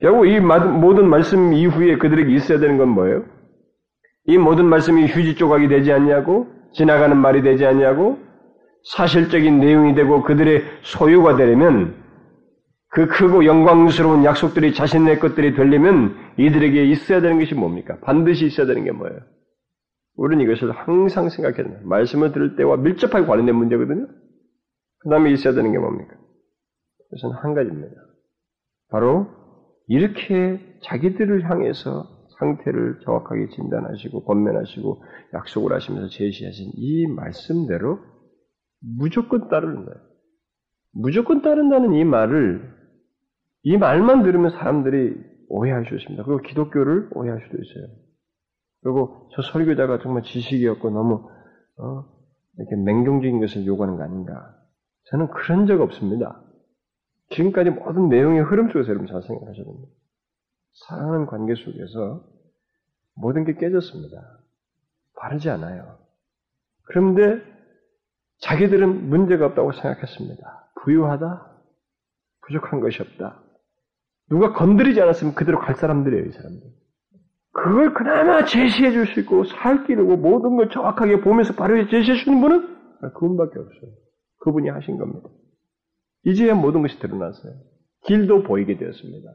결국 이 모든 말씀 이후에 그들에게 있어야 되는 건 뭐예요? 이 모든 말씀이 휴지 조각이 되지 않냐고, 지나가는 말이 되지 않냐고, 사실적인 내용이 되고 그들의 소유가 되려면 그 크고 영광스러운 약속들이 자신의 것들이 되려면 이들에게 있어야 되는 것이 뭡니까? 반드시 있어야 되는 게 뭐예요? 우리는 이것을 항상 생각해야 됩니다. 말씀을 들을 때와 밀접하게 관련된 문제거든요. 그 다음에 있어야 되는 게 뭡니까? 그것은 한 가지입니다. 바로 이렇게 자기들을 향해서 상태를 정확하게 진단하시고 권면하시고 약속을 하시면서 제시하신 이 말씀대로 무조건 따르는 거예요. 무조건 따른다는 이 말을 이 말만 들으면 사람들이 오해할 수 있습니다. 그리고 기독교를 오해할 수도 있어요. 그리고 저 설교자가 정말 지식이 없고 너무 어, 이렇게 맹종적인 것을 요구하는 거 아닌가? 저는 그런 적 없습니다. 지금까지 모든 내용의 흐름 속에서 여러분 잘 생각하셔야 됩니다. 사랑하는 관계 속에서 모든 게 깨졌습니다. 바르지 않아요. 그런데 자기들은 문제가 없다고 생각했습니다. 부유하다? 부족한 것이 없다. 누가 건드리지 않았으면 그대로 갈 사람들이에요, 이 사람들. 그걸 그나마 제시해 줄 수 있고 살 길고 모든 걸 정확하게 보면서 바로 제시해 주는 분은 그분밖에 없어요. 그분이 하신 겁니다. 이제야 모든 것이 드러났어요. 길도 보이게 되었습니다.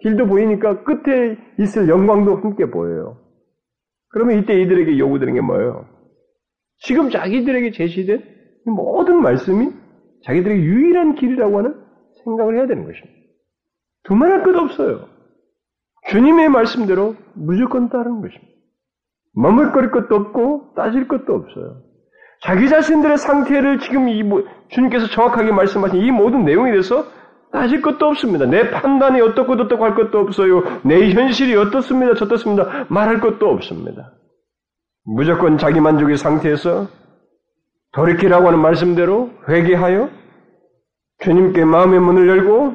길도 보이니까 끝에 있을 영광도 함께 보여요. 그러면 이때 이들에게 요구되는 게 뭐예요? 지금 자기들에게 제시된 모든 말씀이 자기들에게 유일한 길이라고 하는 생각을 해야 되는 것입니다. 두말할 것 없어요. 주님의 말씀대로 무조건 따르는 것입니다. 머물거릴 것도 없고 따질 것도 없어요. 자기 자신들의 상태를 지금 이 주님께서 정확하게 말씀하신 이 모든 내용에 대해서 따질 것도 없습니다. 내 판단이 어떻고 어떻고 할 것도 없어요. 내 현실이 어떻습니다. 저떻습니다. 말할 것도 없습니다. 무조건 자기 만족의 상태에서 돌이키라고 하는 말씀대로 회개하여 주님께 마음의 문을 열고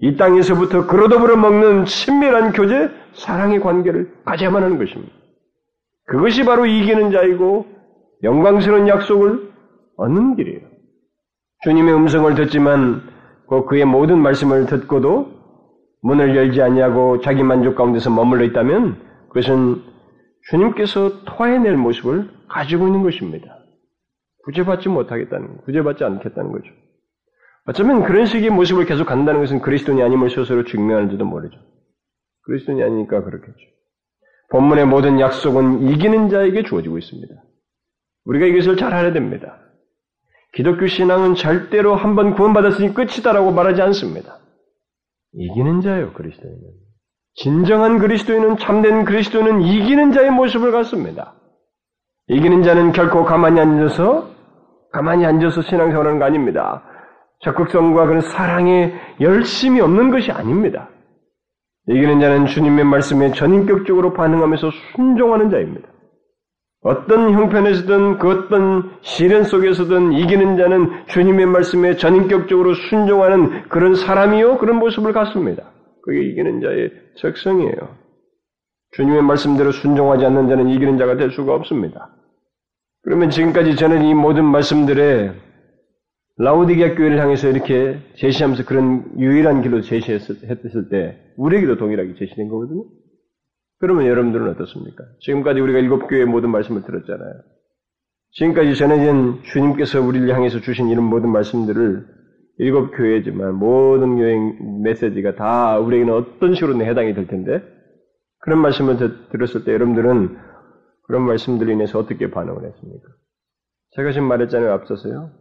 이 땅에서부터 그러더불어 먹는 친밀한 교제, 사랑의 관계를 가져야만 하는 것입니다. 그것이 바로 이기는 자이고 영광스러운 약속을 얻는 길이에요. 주님의 음성을 듣지만 그 그의 모든 말씀을 듣고도 문을 열지 않냐고 자기 만족 가운데서 머물러 있다면 그것은 주님께서 토해낼 모습을 가지고 있는 것입니다. 구제받지 못하겠다는, 구제받지 않겠다는 거죠. 어쩌면 그런 식의 모습을 계속 간다는 것은 그리스도인이 아님을 스스로 증명하는지도 모르죠. 그리스도인이 아니니까 그렇겠죠. 본문의 모든 약속은 이기는 자에게 주어지고 있습니다. 우리가 이것을 잘 알아야 됩니다. 기독교 신앙은 절대로 한번 구원받았으니 끝이다라고 말하지 않습니다. 이기는 자예요, 그리스도인은. 진정한 그리스도인은 참된 그리스도는 이기는 자의 모습을 갖습니다. 이기는 자는 결코 가만히 앉아서 가만히 앉아서 신앙생활 하는 거 아닙니다. 적극성과 그런 사랑에 열심이 없는 것이 아닙니다. 이기는 자는 주님의 말씀에 전인격적으로 반응하면서 순종하는 자입니다. 어떤 형편에서든 그 어떤 시련 속에서든 이기는 자는 주님의 말씀에 전인격적으로 순종하는 그런 사람이요 그런 모습을 갖습니다. 그게 이기는 자의 적성이에요. 주님의 말씀대로 순종하지 않는 자는 이기는 자가 될 수가 없습니다. 그러면 지금까지 저는 이 모든 말씀들에 라우디게아 교회를 향해서 이렇게 제시하면서 그런 유일한 길로 제시했을 때 우리에게도 동일하게 제시된 거거든요. 그러면 여러분들은 어떻습니까? 지금까지 우리가 일곱 교회의 모든 말씀을 들었잖아요. 지금까지 전해진 주님께서 우리를 향해서 주신 이런 모든 말씀들을 일곱 교회지만 모든 교회 메시지가 다 우리에게는 어떤 식으로는 해당이 될 텐데 그런 말씀을 들었을 때 여러분들은 그런 말씀들로 인해서 어떻게 반응을 했습니까? 제가 지금 말했잖아요, 앞서서요.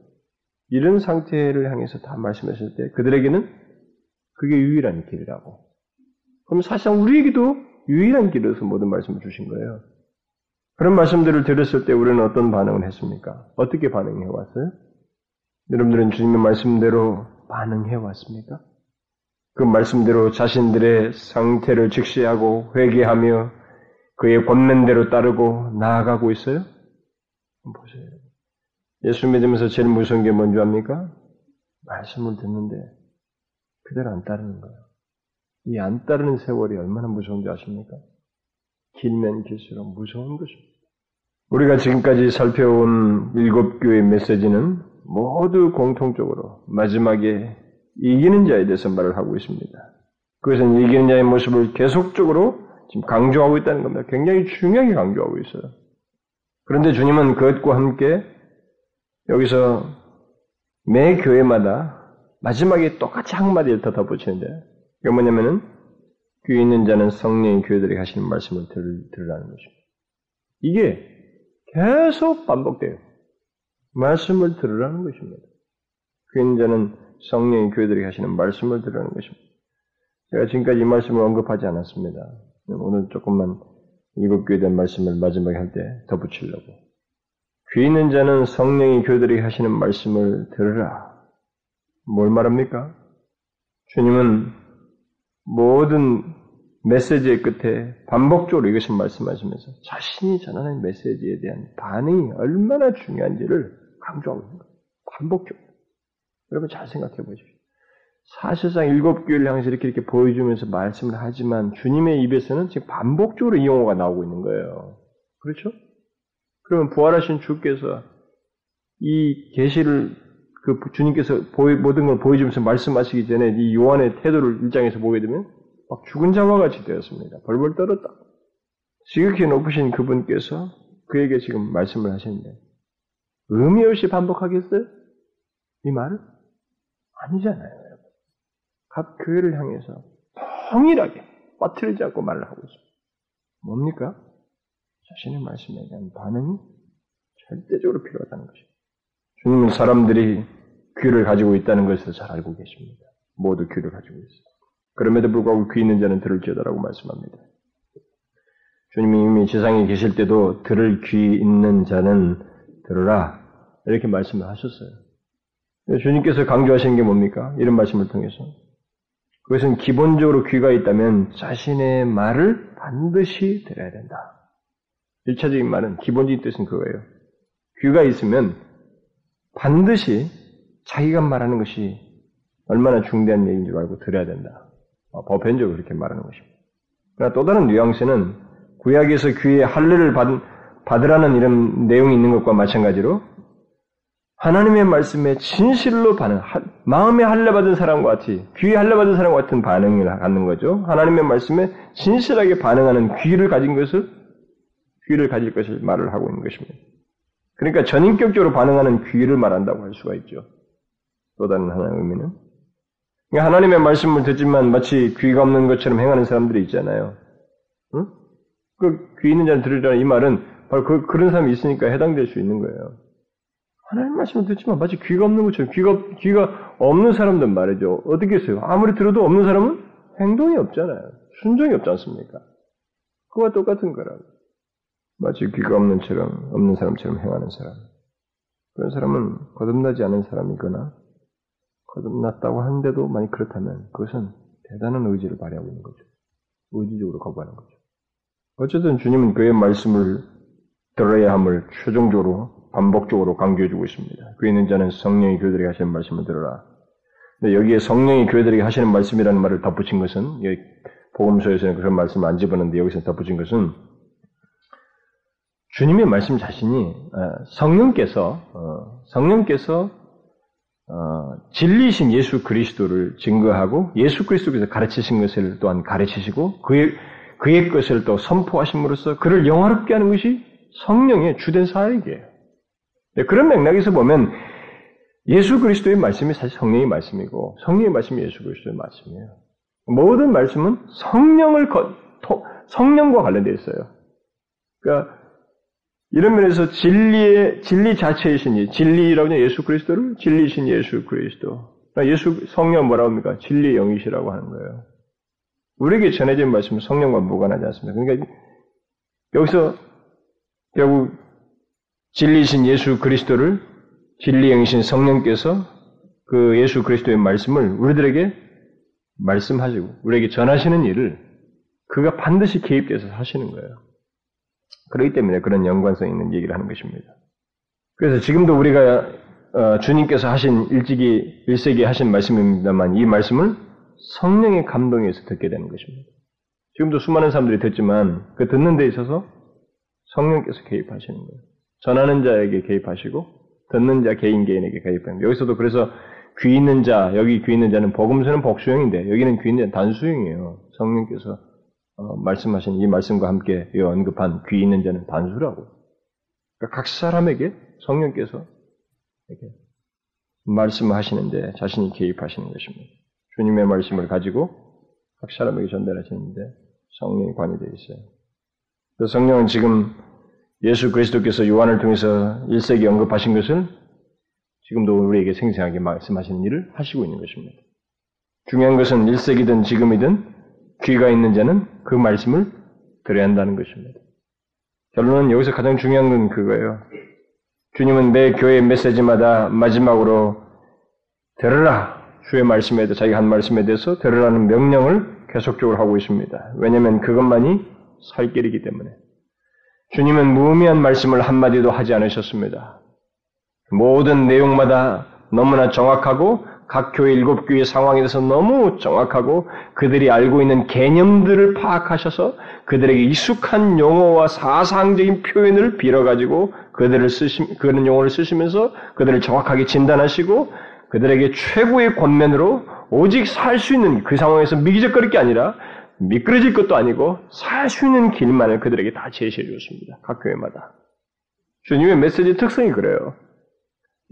이런 상태를 향해서 다 말씀했을 때 그들에게는 그게 유일한 길이라고. 그럼 사실상 우리에게도 유일한 길에서 모든 말씀을 주신 거예요. 그런 말씀들을 들었을 때 우리는 어떤 반응을 했습니까? 어떻게 반응해 왔어요? 여러분들은 주님의 말씀대로 반응해 왔습니까? 그 말씀대로 자신들의 상태를 직시하고 회개하며 그의 권면대로 따르고 나아가고 있어요? 보세요. 예수 믿으면서 제일 무서운 게 뭔지 압니까? 말씀을 듣는데 그대로 안 따르는 거예요. 이 안 따르는 세월이 얼마나 무서운지 아십니까? 길면 길수록 무서운 것입니다. 우리가 지금까지 살펴온 일곱 교의 메시지는 모두 공통적으로 마지막에 이기는 자에 대해서 말을 하고 있습니다. 그것은 이기는 자의 모습을 계속적으로 지금 강조하고 있다는 겁니다. 굉장히 중요하게 강조하고 있어요. 그런데 주님은 그것과 함께 여기서 매 교회마다 마지막에 똑같이 한마디를 더 덧붙이는데 그게 뭐냐면은 귀 있는 자는 성령의 교회들이 하시는 말씀을 들, 들으라는 것입니다. 이게 계속 반복돼요. 말씀을 들으라는 것입니다. 귀 있는 자는 성령의 교회들이 하시는 말씀을 들으라는 것입니다. 제가 지금까지 이 말씀을 언급하지 않았습니다. 오늘 조금만 교회에 대한 말씀을 마지막에 할 때 덧붙이려고. 귀 있는 자는 성령이 교들에게 하시는 말씀을 들으라. 뭘 말합니까? 주님은 모든 메시지의 끝에 반복적으로 이것을 말씀하시면서 자신이 전하는 메시지에 대한 반응이 얼마나 중요한지를 강조하고 있는 거예요. 반복적으로. 여러분 잘 생각해 보십시오. 사실상 일곱 교회를 향해서 이렇게 이렇게 보여주면서 말씀을 하지만 주님의 입에서는 지금 반복적으로 이 용어가 나오고 있는 거예요. 그렇죠? 그러면 부활하신 주께서 이 계시를 그 주님께서 보이, 모든 걸 보여주면서 말씀하시기 전에 이 요한의 태도를 일장에서 보게 되면 막 죽은 자와 같이 되었습니다. 벌벌 떨었다. 지극히 높으신 그분께서 그에게 지금 말씀을 하시는데 의미 없이 반복하겠어요? 이 말을? 아니잖아요. 각 교회를 향해서 통일하게 빠뜨리지 않고 말을 하고 있습니다. 뭡니까? 자신의 말씀에 대한 반응이 절대적으로 필요하다는 것입니다. 주님은 사람들이 귀를 가지고 있다는 것을 잘 알고 계십니다. 모두 귀를 가지고 있어요. 그럼에도 불구하고 귀 있는 자는 들을지어다라고 말씀합니다. 주님이 이미 세상에 계실 때도 들을 귀 있는 자는 들으라 이렇게 말씀을 하셨어요. 주님께서 강조하시는 게 뭡니까? 이런 말씀을 통해서 그것은 기본적으로 귀가 있다면 자신의 말을 반드시 들어야 된다. 1차적인 말은 기본적인 뜻은 그거예요. 귀가 있으면 반드시 자기가 말하는 것이 얼마나 중대한 얘기인 줄 알고 들어야 된다. 어, 보편적으로 그렇게 말하는 것입니다. 그러나 또 다른 뉘앙스는 구약에서 귀에 할례를 받, 받으라는 이런 내용이 있는 것과 마찬가지로 하나님의 말씀에 진실로 반응, 마음에 할례 받은 사람과 같이, 귀에 할례 받은 사람과 같은 반응을 갖는 거죠. 하나님의 말씀에 진실하게 반응하는 귀를 가진 것을, 귀를 가질 것을 말을 하고 있는 것입니다. 그러니까 전인격적으로 반응하는 귀를 말한다고 할 수가 있죠. 또 다른 하나의 의미는. 그러니까 하나님의 말씀을 듣지만 마치 귀가 없는 것처럼 행하는 사람들이 있잖아요. 응? 그귀 있는 자는 들으라 이 말은 바로 그, 그런 사람이 있으니까 해당될 수 있는 거예요. 하나님 말씀을 듣지만 마치 귀가 없는 것처럼 귀가, 귀가 없는 사람들 말이죠. 어떻게 했어요? 아무리 들어도 없는 사람은 행동이 없잖아요. 순종이 없지 않습니까? 그와 똑같은 거라고. 마치 귀가 없는 처럼, 없는 사람처럼 행하는 사람. 그런 사람은 거듭나지 않은 사람이거나 거듭났다고 하는데도 만약 그렇다면 그것은 대단한 의지를 발휘하고 있는 거죠. 의지적으로 거부하는 거죠. 어쨌든 주님은 그의 말씀을 들어야 함을 최종적으로 반복적으로 강조해주고 있습니다. 그 있는 자는 성령이 교회들에게 하시는 말씀을 들어라. 근데 여기에 성령이 교회들에게 하시는 말씀이라는 말을 덧붙인 것은 복음서에서는 그런 말씀을 안 집어넣는데 여기서 덧붙인 것은 주님의 말씀 자신이 어, 성령께서 어, 성령께서 어, 진리이신 예수 그리스도를 증거하고 예수 그리스도께서 가르치신 것을 또한 가르치시고 그의 그의 것을 또 선포하심으로써 그를 영화롭게 하는 것이 성령의 주된 사역이에요. 네, 그런 맥락에서 보면 예수 그리스도의 말씀이 사실 성령의 말씀이고 성령의 말씀이 예수 그리스도의 말씀이에요. 모든 말씀은 성령을 거, 성령과 관련되어 있어요. 그러니까 이런 면에서 진리의 진리 자체이신 진리라고 하면 예수 그리스도를 진리신 예수 그리스도. 그러니까 예수 성령 뭐라고 합니까? 진리의 영이시라고 하는 거예요. 우리에게 전해진 말씀은 성령과 무관하지 않습니다. 그러니까 여기서 결국 진리신 예수 그리스도를 진리 영이신 성령께서 그 예수 그리스도의 말씀을 우리들에게 말씀하시고 우리에게 전하시는 일을 그가 반드시 개입돼서 하시는 거예요. 그렇기 때문에 그런 연관성 있는 얘기를 하는 것입니다. 그래서 지금도 우리가 어, 주님께서 하신 일찍이 일세기에 하신 말씀입니다만 이 말씀을 성령의 감동에서 듣게 되는 것입니다. 지금도 수많은 사람들이 듣지만 그 듣는 데 있어서 성령께서 개입하시는 거예요. 전하는 자에게 개입하시고 듣는 자 개인 개인에게 거예요. 여기서도 그래서 귀 있는 자, 여기 귀 있는 자는 복음서는 복수형인데 여기는 귀 있는 자는 단수형이에요. 성령께서 어, 말씀하신 이 말씀과 함께 언급한 귀 있는 자는 단수라고. 그러니까 각 사람에게 성령께서 이렇게 말씀하시는데 자신이 개입하시는 것입니다. 주님의 말씀을 가지고 각 사람에게 전달하시는데 성령이 관여되어 있어요. 그 성령은 지금 예수 그리스도께서 요한을 통해서 1세기 언급하신 것을 지금도 우리에게 생생하게 말씀하시는 일을 하시고 있는 것입니다. 중요한 것은 1세기든 지금이든 귀가 있는 자는 그 말씀을 들어야 한다는 것입니다. 결론은 여기서 가장 중요한 건 그거예요. 주님은 매 교회 메시지마다 마지막으로 들으라 주의 말씀에 대해 자기가 한 말씀에 대해서 들으라는 명령을 계속적으로 하고 있습니다. 왜냐하면 그것만이 살 길이기 때문에. 주님은 무의미한 말씀을 한마디도 하지 않으셨습니다. 모든 내용마다 너무나 정확하고 각 교회 일곱 교회 상황에 대해서 너무 정확하고 그들이 알고 있는 개념들을 파악하셔서 그들에게 익숙한 용어와 사상적인 표현을 빌어가지고 그들을 쓰시, 그런 용어를 쓰시면서 그들을 정확하게 진단하시고 그들에게 최고의 권면으로 오직 살 수 있는 그 상황에서 미기적거릴 게 아니라 미끄러질 것도 아니고 살 수 있는 길만을 그들에게 다 제시해 주었습니다. 각 교회마다. 주님의 메시지 특성이 그래요.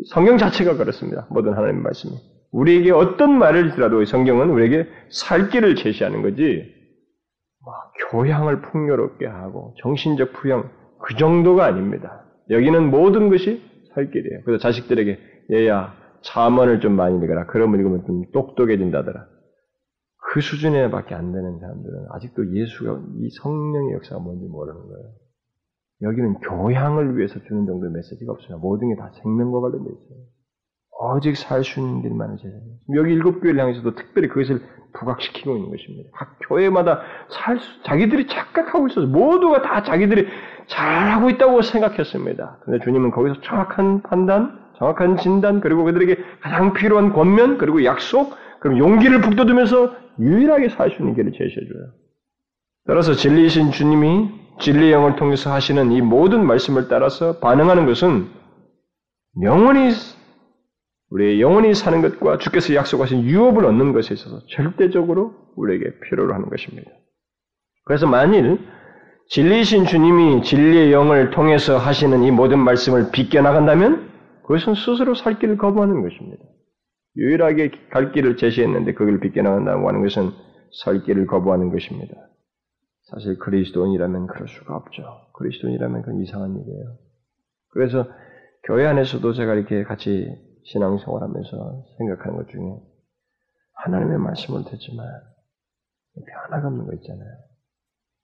성경 자체가 그렇습니다. 모든 하나님의 말씀이. 우리에게 어떤 말을 하더라도 성경은 우리에게 살 길을 제시하는 거지, 교양을 풍요롭게 하고 정신적 부양 그 정도가 아닙니다. 여기는 모든 것이 살 길이에요. 그래서 자식들에게 얘야 자문을 좀 많이 읽어라. 그러면 읽으면 좀 똑똑해진다더라. 그 수준에 밖에 안 되는 사람들은 아직도 예수가 이 성령의 역사가 뭔지 모르는 거예요. 여기는 교양을 위해서 주는 정도의 메시지가 없어요. 모든 게 다 생명과 관련되어 있어요. 오직 살수 있는 길만을 제시해요. 여기 일곱 교회를 향해서도 특별히 그것을 부각시키고 있는 것입니다. 각 교회마다 살 수, 자기들이 착각하고 있어서 모두가 다 자기들이 잘하고 있다고 생각했습니다. 근데 주님은 거기서 정확한 판단, 정확한 진단, 그리고 그들에게 가장 필요한 권면, 그리고 약속, 그리고 용기를 북돋으면서 유일하게 살 수 있는 길을 제시해줘요. 따라서 진리이신 주님이 진리의 영을 통해서 하시는 이 모든 말씀을 따라서 반응하는 것은 영원히 우리의 영원히 사는 것과 주께서 약속하신 유업을 얻는 것에 있어서 절대적으로 우리에게 필요로 하는 것입니다. 그래서 만일 진리이신 주님이 진리의 영을 통해서 하시는 이 모든 말씀을 비껴나간다면 그것은 스스로 살 길을 거부하는 것입니다. 유일하게 갈 길을 제시했는데 그걸 비껴나간다고 하는 것은 살 길을 거부하는 것입니다. 사실 그리스도인이라면 그럴 수가 없죠. 그리스도인이라면 그건 이상한 일이에요. 그래서 교회 안에서도 제가 이렇게 같이 신앙생활하면서 생각하는 것 중에 하나님의 말씀을 듣지만 변화가 없는 거 있잖아요.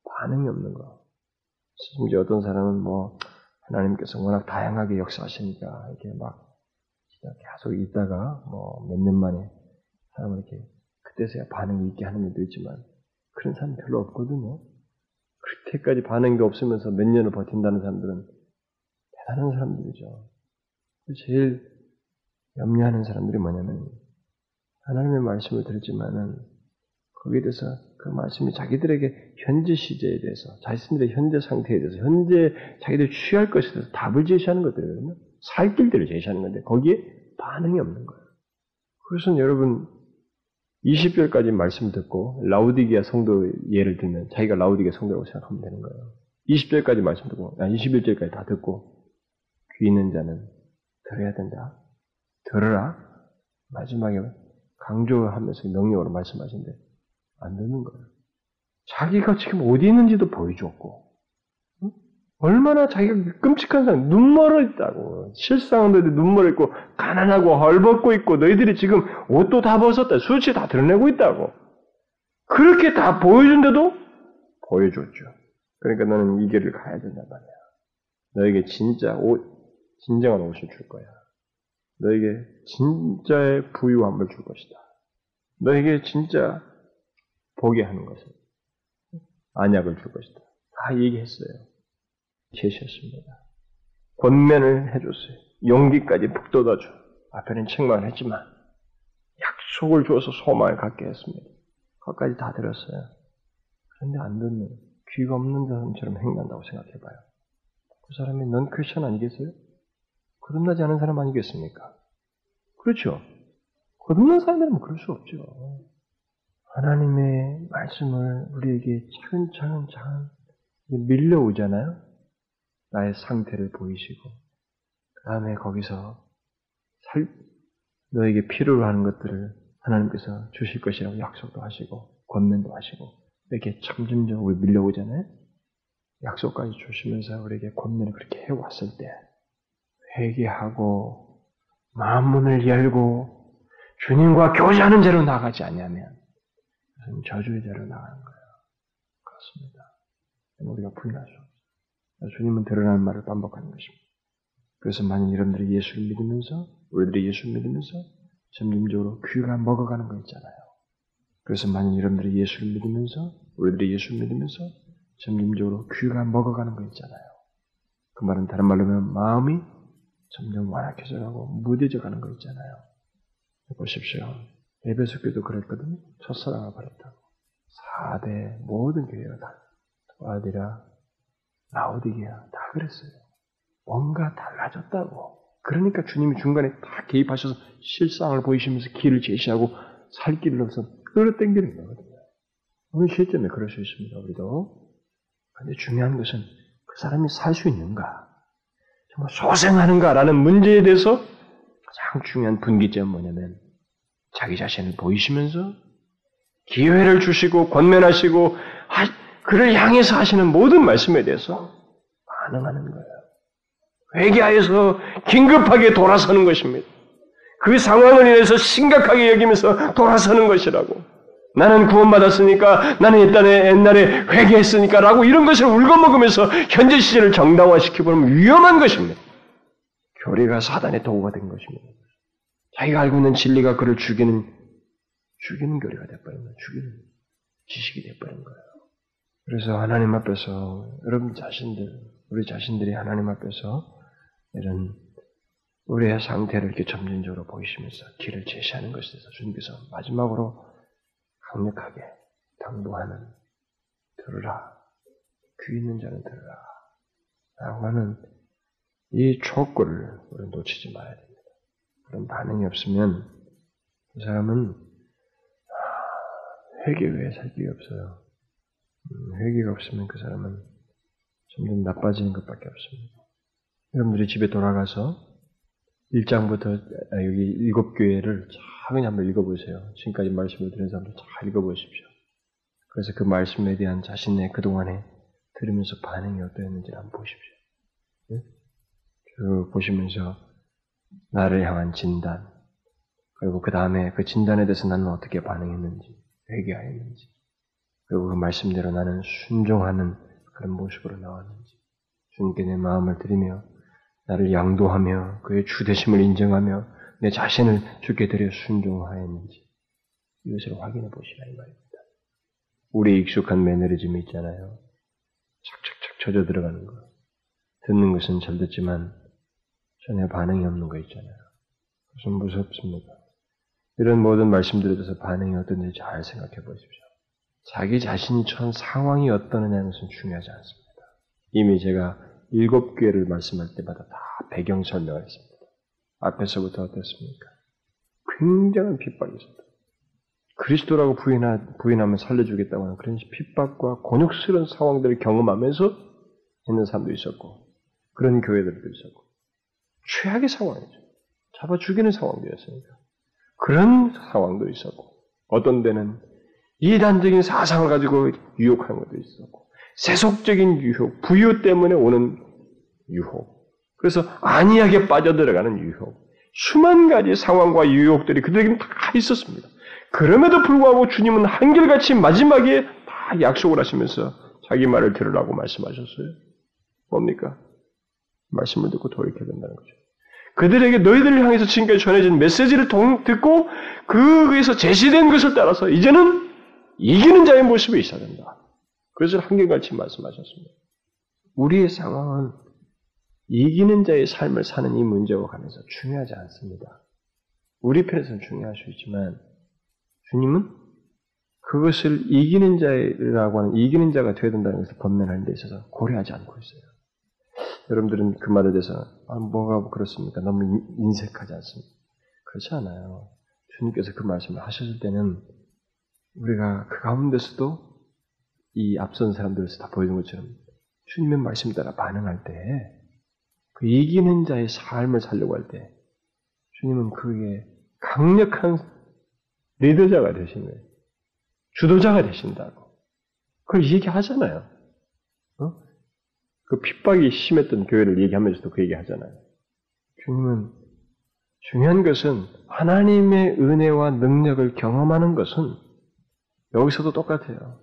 반응이 없는 거. 심지어 어떤 사람은 뭐 하나님께서 워낙 다양하게 역사하시니까 이렇게 막 계속 있다가 뭐 몇 년 만에 사람을 이렇게 그때서야 반응이 있게 하는 일도 있지만 그런 사람 별로 없거든요. 그렇게까지 반응도 없으면서 몇 년을 버틴다는 사람들은 대단한 사람들이죠. 제일 염려하는 사람들이 뭐냐면 하나님의 말씀을 들었지만은 거기에 대해서 그 말씀이 자기들에게 현재 시제에 대해서 자신들의 현재 상태에 대해서 현재 자기들 취할 것에 대해서 답을 제시하는 것들이거든요. 살 길들을 제시하는 건데 거기에 반응이 없는 거예요. 그것은 여러분 20절까지 말씀 듣고 라우디기아 성도 예를 들면 자기가 라우디기아 성도라고 생각하면 되는 거예요. 20절까지 말씀 듣고 아 21절까지 다 듣고 귀 있는 자는 들어야 된다. 들어라. 마지막에 강조하면서 명령으로 말씀하신데 안 듣는 거예요. 자기가 지금 어디 있는지도 보여줬고 응? 얼마나 자기가 끔찍한 상황, 눈 멀어 있다고 실상은 너희들 눈 멀어 있고 가난하고 헐벗고 있고 너희들이 지금 옷도 다 벗었다 수치 다 드러내고 있다고 그렇게 다 보여준데도 보여줬죠. 그러니까 너는 이 길을 가야 된단 말이야. 너에게 진짜 옷, 진정한 옷을 줄 거야. 너에게 진짜의 부유함을 줄 것이다. 너에게 진짜 보게 하는 것을 안약을 줄 것이다. 다 얘기했어요. 제시했습니다. 권면을 해줬어요. 용기까지 북돋아줘. 앞에는 책망을 했지만 약속을 주어서 소망을 갖게 했습니다. 그것까지 다 들었어요. 그런데 안 듣는 귀가 없는 사람처럼 행한다고 생각해봐요. 그 사람이 넌 크리스천 아니겠어요? 거듭나지 않은 사람 아니겠습니까? 그렇죠. 거듭난 사람들은 그럴 수 없죠. 하나님의 말씀을 우리에게 차근차근 차근 밀려오잖아요. 나의 상태를 보이시고 그 다음에 거기서 살, 너에게 필요로 하는 것들을 하나님께서 주실 것이라고 약속도 하시고 권면도 하시고 이렇게 점점점 밀려오잖아요. 약속까지 주시면서 우리에게 권면을 그렇게 해왔을 때 회개하고 마음 문을 열고 주님과 교제하는 죄로 나가지 않냐면 저주의 죄로 나가는 거예요. 그렇습니다. 우리가 분하죠. 주님은 드러나는 말을 반복하는 것입니다. 그래서 만약 여러분들이 예수를 믿으면서 우리들이 예수를 믿으면서 점진적으로 귀가 먹어가는 거 있잖아요. 그래서 만약 여러분들이 예수를 믿으면서 우리들이 예수를 믿으면서 점진적으로 귀가 먹어가는 거 있잖아요. 그 말은 다른 말로 하면 마음이 점점 완악해져 가고 무뎌져 가는 거 있잖아요. 보십시오. 에베소 교도 그랬거든요. 첫사랑을 버렸다고. 4대 모든 교회가 다 도아디라, 라오디게아 다 그랬어요. 뭔가 달라졌다고. 그러니까 주님이 중간에 다 개입하셔서 실상을 보이시면서 길을 제시하고 살 넣어서 끌어당기는 거거든요. 오늘 실점에 그럴 수 있습니다. 우리도. 근데 중요한 것은 그 사람이 살 수 있는가? 정말 소생하는가라는 문제에 대해서 가장 중요한 분기점은 뭐냐면 자기 자신을 보이시면서 기회를 주시고 권면하시고 그를 향해서 하시는 모든 말씀에 대해서 반응하는 거예요. 회개하여서 긴급하게 돌아서는 것입니다. 그 상황을 인해서 심각하게 여기면서 돌아서는 것이라고. 나는 구원받았으니까, 나는 옛날에, 옛날에 회개했으니까, 라고 이런 것을 울거먹으면서 현재 시제를 정당화시켜보면 위험한 것입니다. 교리가 사단의 도구가 된 것입니다. 자기가 알고 있는 진리가 그를 죽이는, 죽이는 교리가 돼버린 거예요. 죽이는 지식이 돼버린 거예요. 그래서 하나님 앞에서 여러분 자신들, 우리 자신들이 하나님 앞에서 이런 우리의 상태를 이렇게 점진적으로 보이시면서 길을 제시하는 것에 대해서 주님께서 마지막으로 강력하게 당부하는 들으라. 귀 있는 자는 들으라. 라고 하는 이 촉구를 우리는 놓치지 말아야 됩니다. 그런 반응이 없으면 그 사람은 아, 회개 외에 살 길이 없어요. 음, 회개가 없으면 그 사람은 점점 나빠지는 것밖에 없습니다. 여러분들이 집에 돌아가서 1장부터 아, 여기 일곱 교회를 차근히 한번 읽어보세요. 지금까지 말씀을 드린 사람들 잘 읽어보십시오. 그래서 그 말씀에 대한 자신의 그동안에 들으면서 반응이 어떠했는지 한번 보십시오. 네? 쭉 보시면서 나를 향한 진단, 그리고 그 다음에 그 진단에 대해서 나는 어떻게 반응했는지, 회개하였는지, 그리고 그 말씀대로 나는 순종하는 그런 모습으로 나왔는지, 주님께 내 마음을 드리며, 나를 양도하며, 그의 주대심을 인정하며, 내 자신을 주께 드려 순종하였는지, 이것을 확인해 보시라, 이 말입니다. 우리 익숙한 매너리즘이 있잖아요. 착착착 젖어 들어가는 거. 듣는 것은 잘 듣지만, 전혀 반응이 없는 거 있잖아요. 그것은 무섭습니다. 이런 모든 말씀들에 대해서 반응이 어떤지 잘 생각해 보십시오. 자기 자신이 처한 상황이 어떠느냐는 것은 중요하지 않습니다. 이미 제가 일곱 교회를 말씀할 때마다 다 배경 설명을 했습니다. 앞에서부터 어떻습니까? 굉장한 핍박이 있었다. 그리스도라고 부인하, 부인하면 살려주겠다고 하는 그런 핍박과 곤욕스러운 상황들을 경험하면서 있는 사람도 있었고, 그런 교회들도 있었고, 최악의 상황이죠. 잡아 죽이는 상황이었으니까. 그런 상황도 있었고, 어떤 데는 이단적인 사상을 가지고 유혹하는 것도 있었고, 세속적인 유혹, 부유 때문에 오는 유혹, 그래서 안이하게 빠져들어가는 유혹, 수만 가지 상황과 유혹들이 그들에게는 다 있었습니다. 그럼에도 불구하고 주님은 한결같이 마지막에 다 약속을 하시면서 자기 말을 들으라고 말씀하셨어요. 뭡니까? 말씀을 듣고 돌이켜야 된다는 거죠. 그들에게 너희들을 향해서 지금까지 전해진 메시지를 듣고 그에서 제시된 것을 따라서 이제는 이기는 자의 모습이 있어야 된다. 그것을 한결같이 말씀하셨습니다. 우리의 상황은 이기는 자의 삶을 사는 이 문제와 관해서 중요하지 않습니다. 우리 편에서는 중요할 수 있지만 주님은 그것을 이기는 자라고 하는 이기는 자가 되어야 된다는 것을 번면하는 데 있어서 고려하지 않고 있어요. 여러분들은 그 말에 대해서 아, 뭐가 그렇습니까? 너무 인색하지 않습니까? 그렇지 않아요. 주님께서 그 말씀을 하셨을 때는 우리가 그 가운데서도 이 앞선 사람들에서 다 보이는 것처럼 주님의 말씀 따라 반응할 때, 그 이기는 자의 삶을 살려고 할 때, 주님은 그게 강력한 리더자가 되신 거예요. 주도자가 되신다고. 그걸 얘기하잖아요. 어? 그 핍박이 심했던 교회를 얘기하면서도 그 얘기 하잖아요. 주님은 중요한 것은 하나님의 은혜와 능력을 경험하는 것은 여기서도 똑같아요.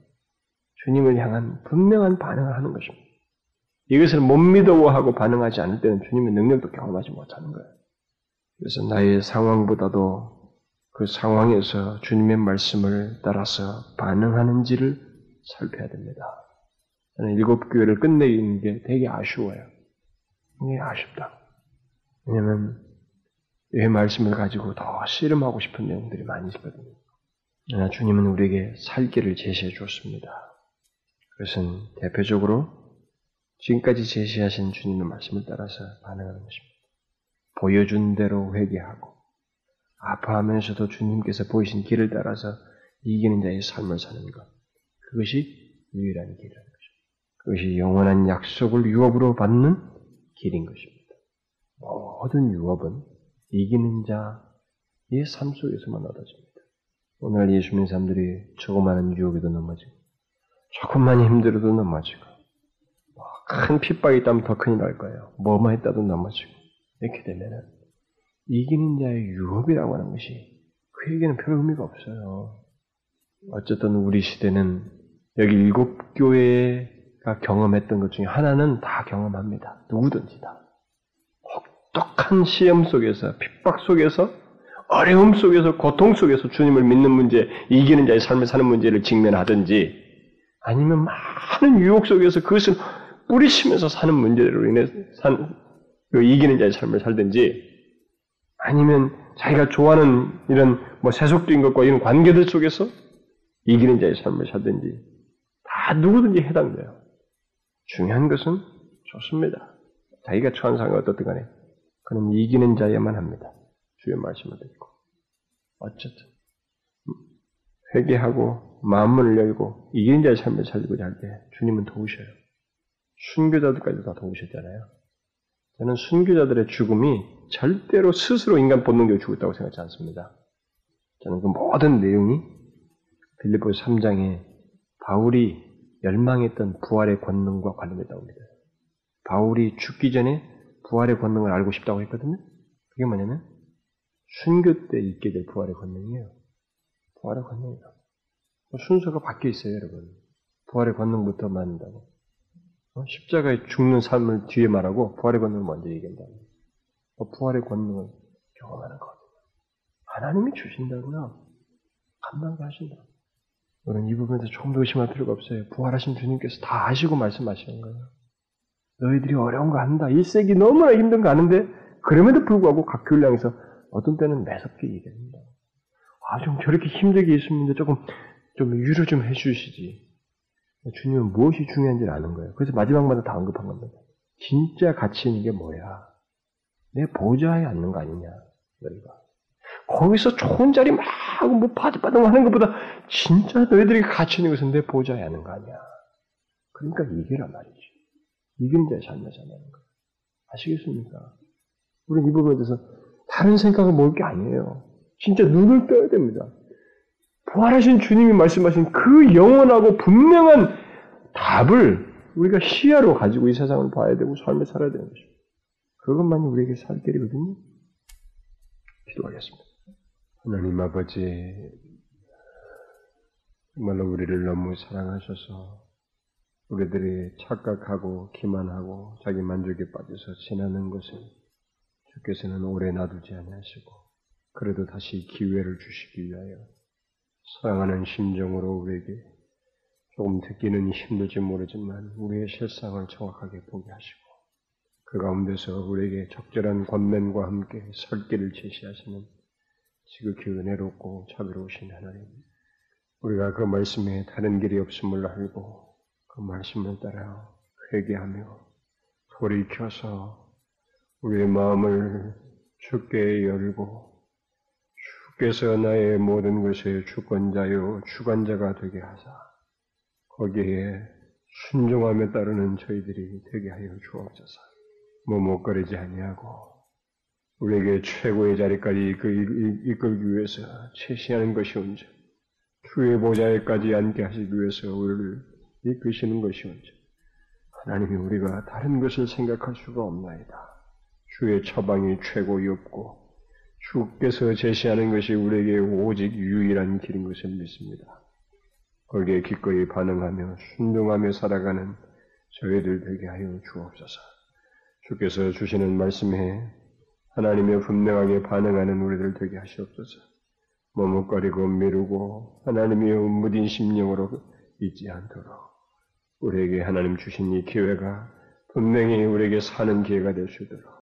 주님을 향한 분명한 반응을 하는 것입니다. 이것을 못 믿어하고 반응하지 않을 때는 주님의 능력도 경험하지 못하는 거예요. 그래서 나의 상황보다도 그 상황에서 주님의 말씀을 따라서 반응하는지를 살펴야 됩니다. 저는 일곱 교회를 끝내는 게 되게 아쉬워요. 이게 아쉽다. 왜냐면 이 말씀을 가지고 더 씨름하고 싶은 내용들이 많이 있거든요. 그러나 주님은 우리에게 살 길을 제시해 주었습니다. 그것은 대표적으로 지금까지 제시하신 주님의 말씀을 따라서 반응하는 것입니다. 보여준 대로 회개하고 아파하면서도 주님께서 보이신 길을 따라서 이기는 자의 삶을 사는 것. 그것이 유일한 길이라는 것입니다. 그것이 영원한 약속을 유업으로 받는 길인 것입니다. 모든 유업은 이기는 자의 삶 속에서만 얻어집니다. 오늘 예수 님는 사람들이 조그마한 유혹에도 넘어지고, 조금만 힘들어도 넘어지고, 뭐 큰 핍박이 있다면 더 큰일 날 거예요. 뭐만 했다도 넘어지고, 이렇게 되면은, 이기는 자의 유업이라고 하는 것이 그에게는 별 의미가 없어요. 어쨌든 우리 시대는 여기 일곱 교회에 경험했던 것 중에 하나는 다 경험합니다. 누구든지 다. 혹독한 시험 속에서, 핍박 속에서, 어려움 속에서, 고통 속에서 주님을 믿는 문제, 이기는 자의 삶을 사는 문제를 직면하든지, 아니면 많은 유혹 속에서 그것을 뿌리치면서 사는 문제로 인해 산, 그 이기는 자의 삶을 살든지, 아니면 자기가 좋아하는 이런 뭐 세속적인 것과 이런 관계들 속에서 이기는 자의 삶을 살든지, 다 누구든지 해당돼요. 중요한 것은 좋습니다. 자기가 처한 상황이 어떻든 간에 그는 이기는 자야만 합니다. 주의 말씀을 듣고. 어쨌든 회개하고 마음을 열고 이기는 자의 삶을 살고자 할 때 주님은 도우셔요. 순교자들까지 다 도우셨잖아요. 저는 순교자들의 죽음이 절대로 스스로 인간 본능적으로 죽었다고 생각하지 않습니다. 저는 그 모든 내용이 빌리보 3장에 바울이 열망했던 부활의 권능과 관련됐다고 합니다. 바울이 죽기 전에 부활의 권능을 알고 싶다고 했거든요. 그게 뭐냐면 순교 때 있게 될 부활의 권능이에요. 부활의 권능이다. 순서가 바뀌어 있어요, 여러분. 부활의 권능부터 만든다고. 어? 십자가에 죽는 삶을 뒤에 말하고 부활의 권능을 먼저 얘기한다. 어, 부활의 권능을 경험하는 거거든요. 하나님이 주신다고요. 감당도 하신다. 우리는 이 부분에서 조금 더 의심할 필요가 없어요. 부활하신 주님께서 다 아시고 말씀하시는 거예요. 너희들이 어려운 거 한다. 일세기 너무나 힘든 거 아는데 그럼에도 불구하고 각 교회를 향해서 어떤 때는 매섭게 얘기합니다. 아, 좀 저렇게 힘들게 있으면 조금 좀 유로 좀 해주시지. 주님은 무엇이 중요한지를 아는 거예요. 그래서 마지막마다 다 언급한 겁니다. 진짜 가치 있는 게 뭐야? 내 보좌에 앉는 거 아니냐, 너희가. 거기서 좋은 자리 막 뭐 바득바득 하는 것보다 진짜 너희들이 가치 있는 것은 내 보좌에 앉는 거 아니야. 그러니까 이게란 말이지. 이기는 자에 살면서는 거예요. 아시겠습니까? 우리는 이 부분에 대해서 다른 생각을 모을 게 아니에요. 진짜 눈을 떠야 됩니다. 부활하신 주님이 말씀하신 그 영원하고 분명한 답을 우리가 시야로 가지고 이 세상을 봐야 되고 삶을 살아야 되는 것입니다. 그것만이 우리에게 살 길이거든요. 기도하겠습니다. 하나님 아버지, 정말로 우리를 너무 사랑하셔서 우리들이 착각하고 기만하고 자기 만족에 빠져서 지나는 것을 주께서는 오래 놔두지 아니하시고 그래도 다시 기회를 주시기 위하여 사랑하는 심정으로 우리에게 조금 듣기는 힘들지 모르지만 우리의 실상을 정확하게 보게 하시고 그 가운데서 우리에게 적절한 권면과 함께 설 길을 제시하시는 지극히 은혜롭고 자비로우신 하나님 우리가 그 말씀에 다른 길이 없음을 알고 그 말씀을 따라 회개하며 돌이켜서 우리의 마음을 주께 열고 주께서 나의 모든 것의 주권자요 주관자가 되게 하사 거기에 순종함에 따르는 저희들이 되게 하여 주옵소서. 머뭇거리지 아니하고 우리에게 최고의 자리까지 이끌기 위해서 최시하는 것이온즉 주의 보좌에까지 앉게 하시기 위해서 우리를 이끄시는 것이온즉 하나님이 우리가 다른 것을 생각할 수가 없나이다. 주의 처방이 최고였고 주께서 제시하는 것이 우리에게 오직 유일한 길인 것을 믿습니다. 거기에 기꺼이 반응하며 순종하며 살아가는 저희들 되게 하여 주옵소서. 주께서 주시는 말씀에 하나님의 분명하게 반응하는 우리들 되게 하시옵소서. 머뭇거리고 미루고 하나님의 무딘 심령으로 있지 않도록 우리에게 하나님 주신 이 기회가 분명히 우리에게 사는 기회가 될 수 있도록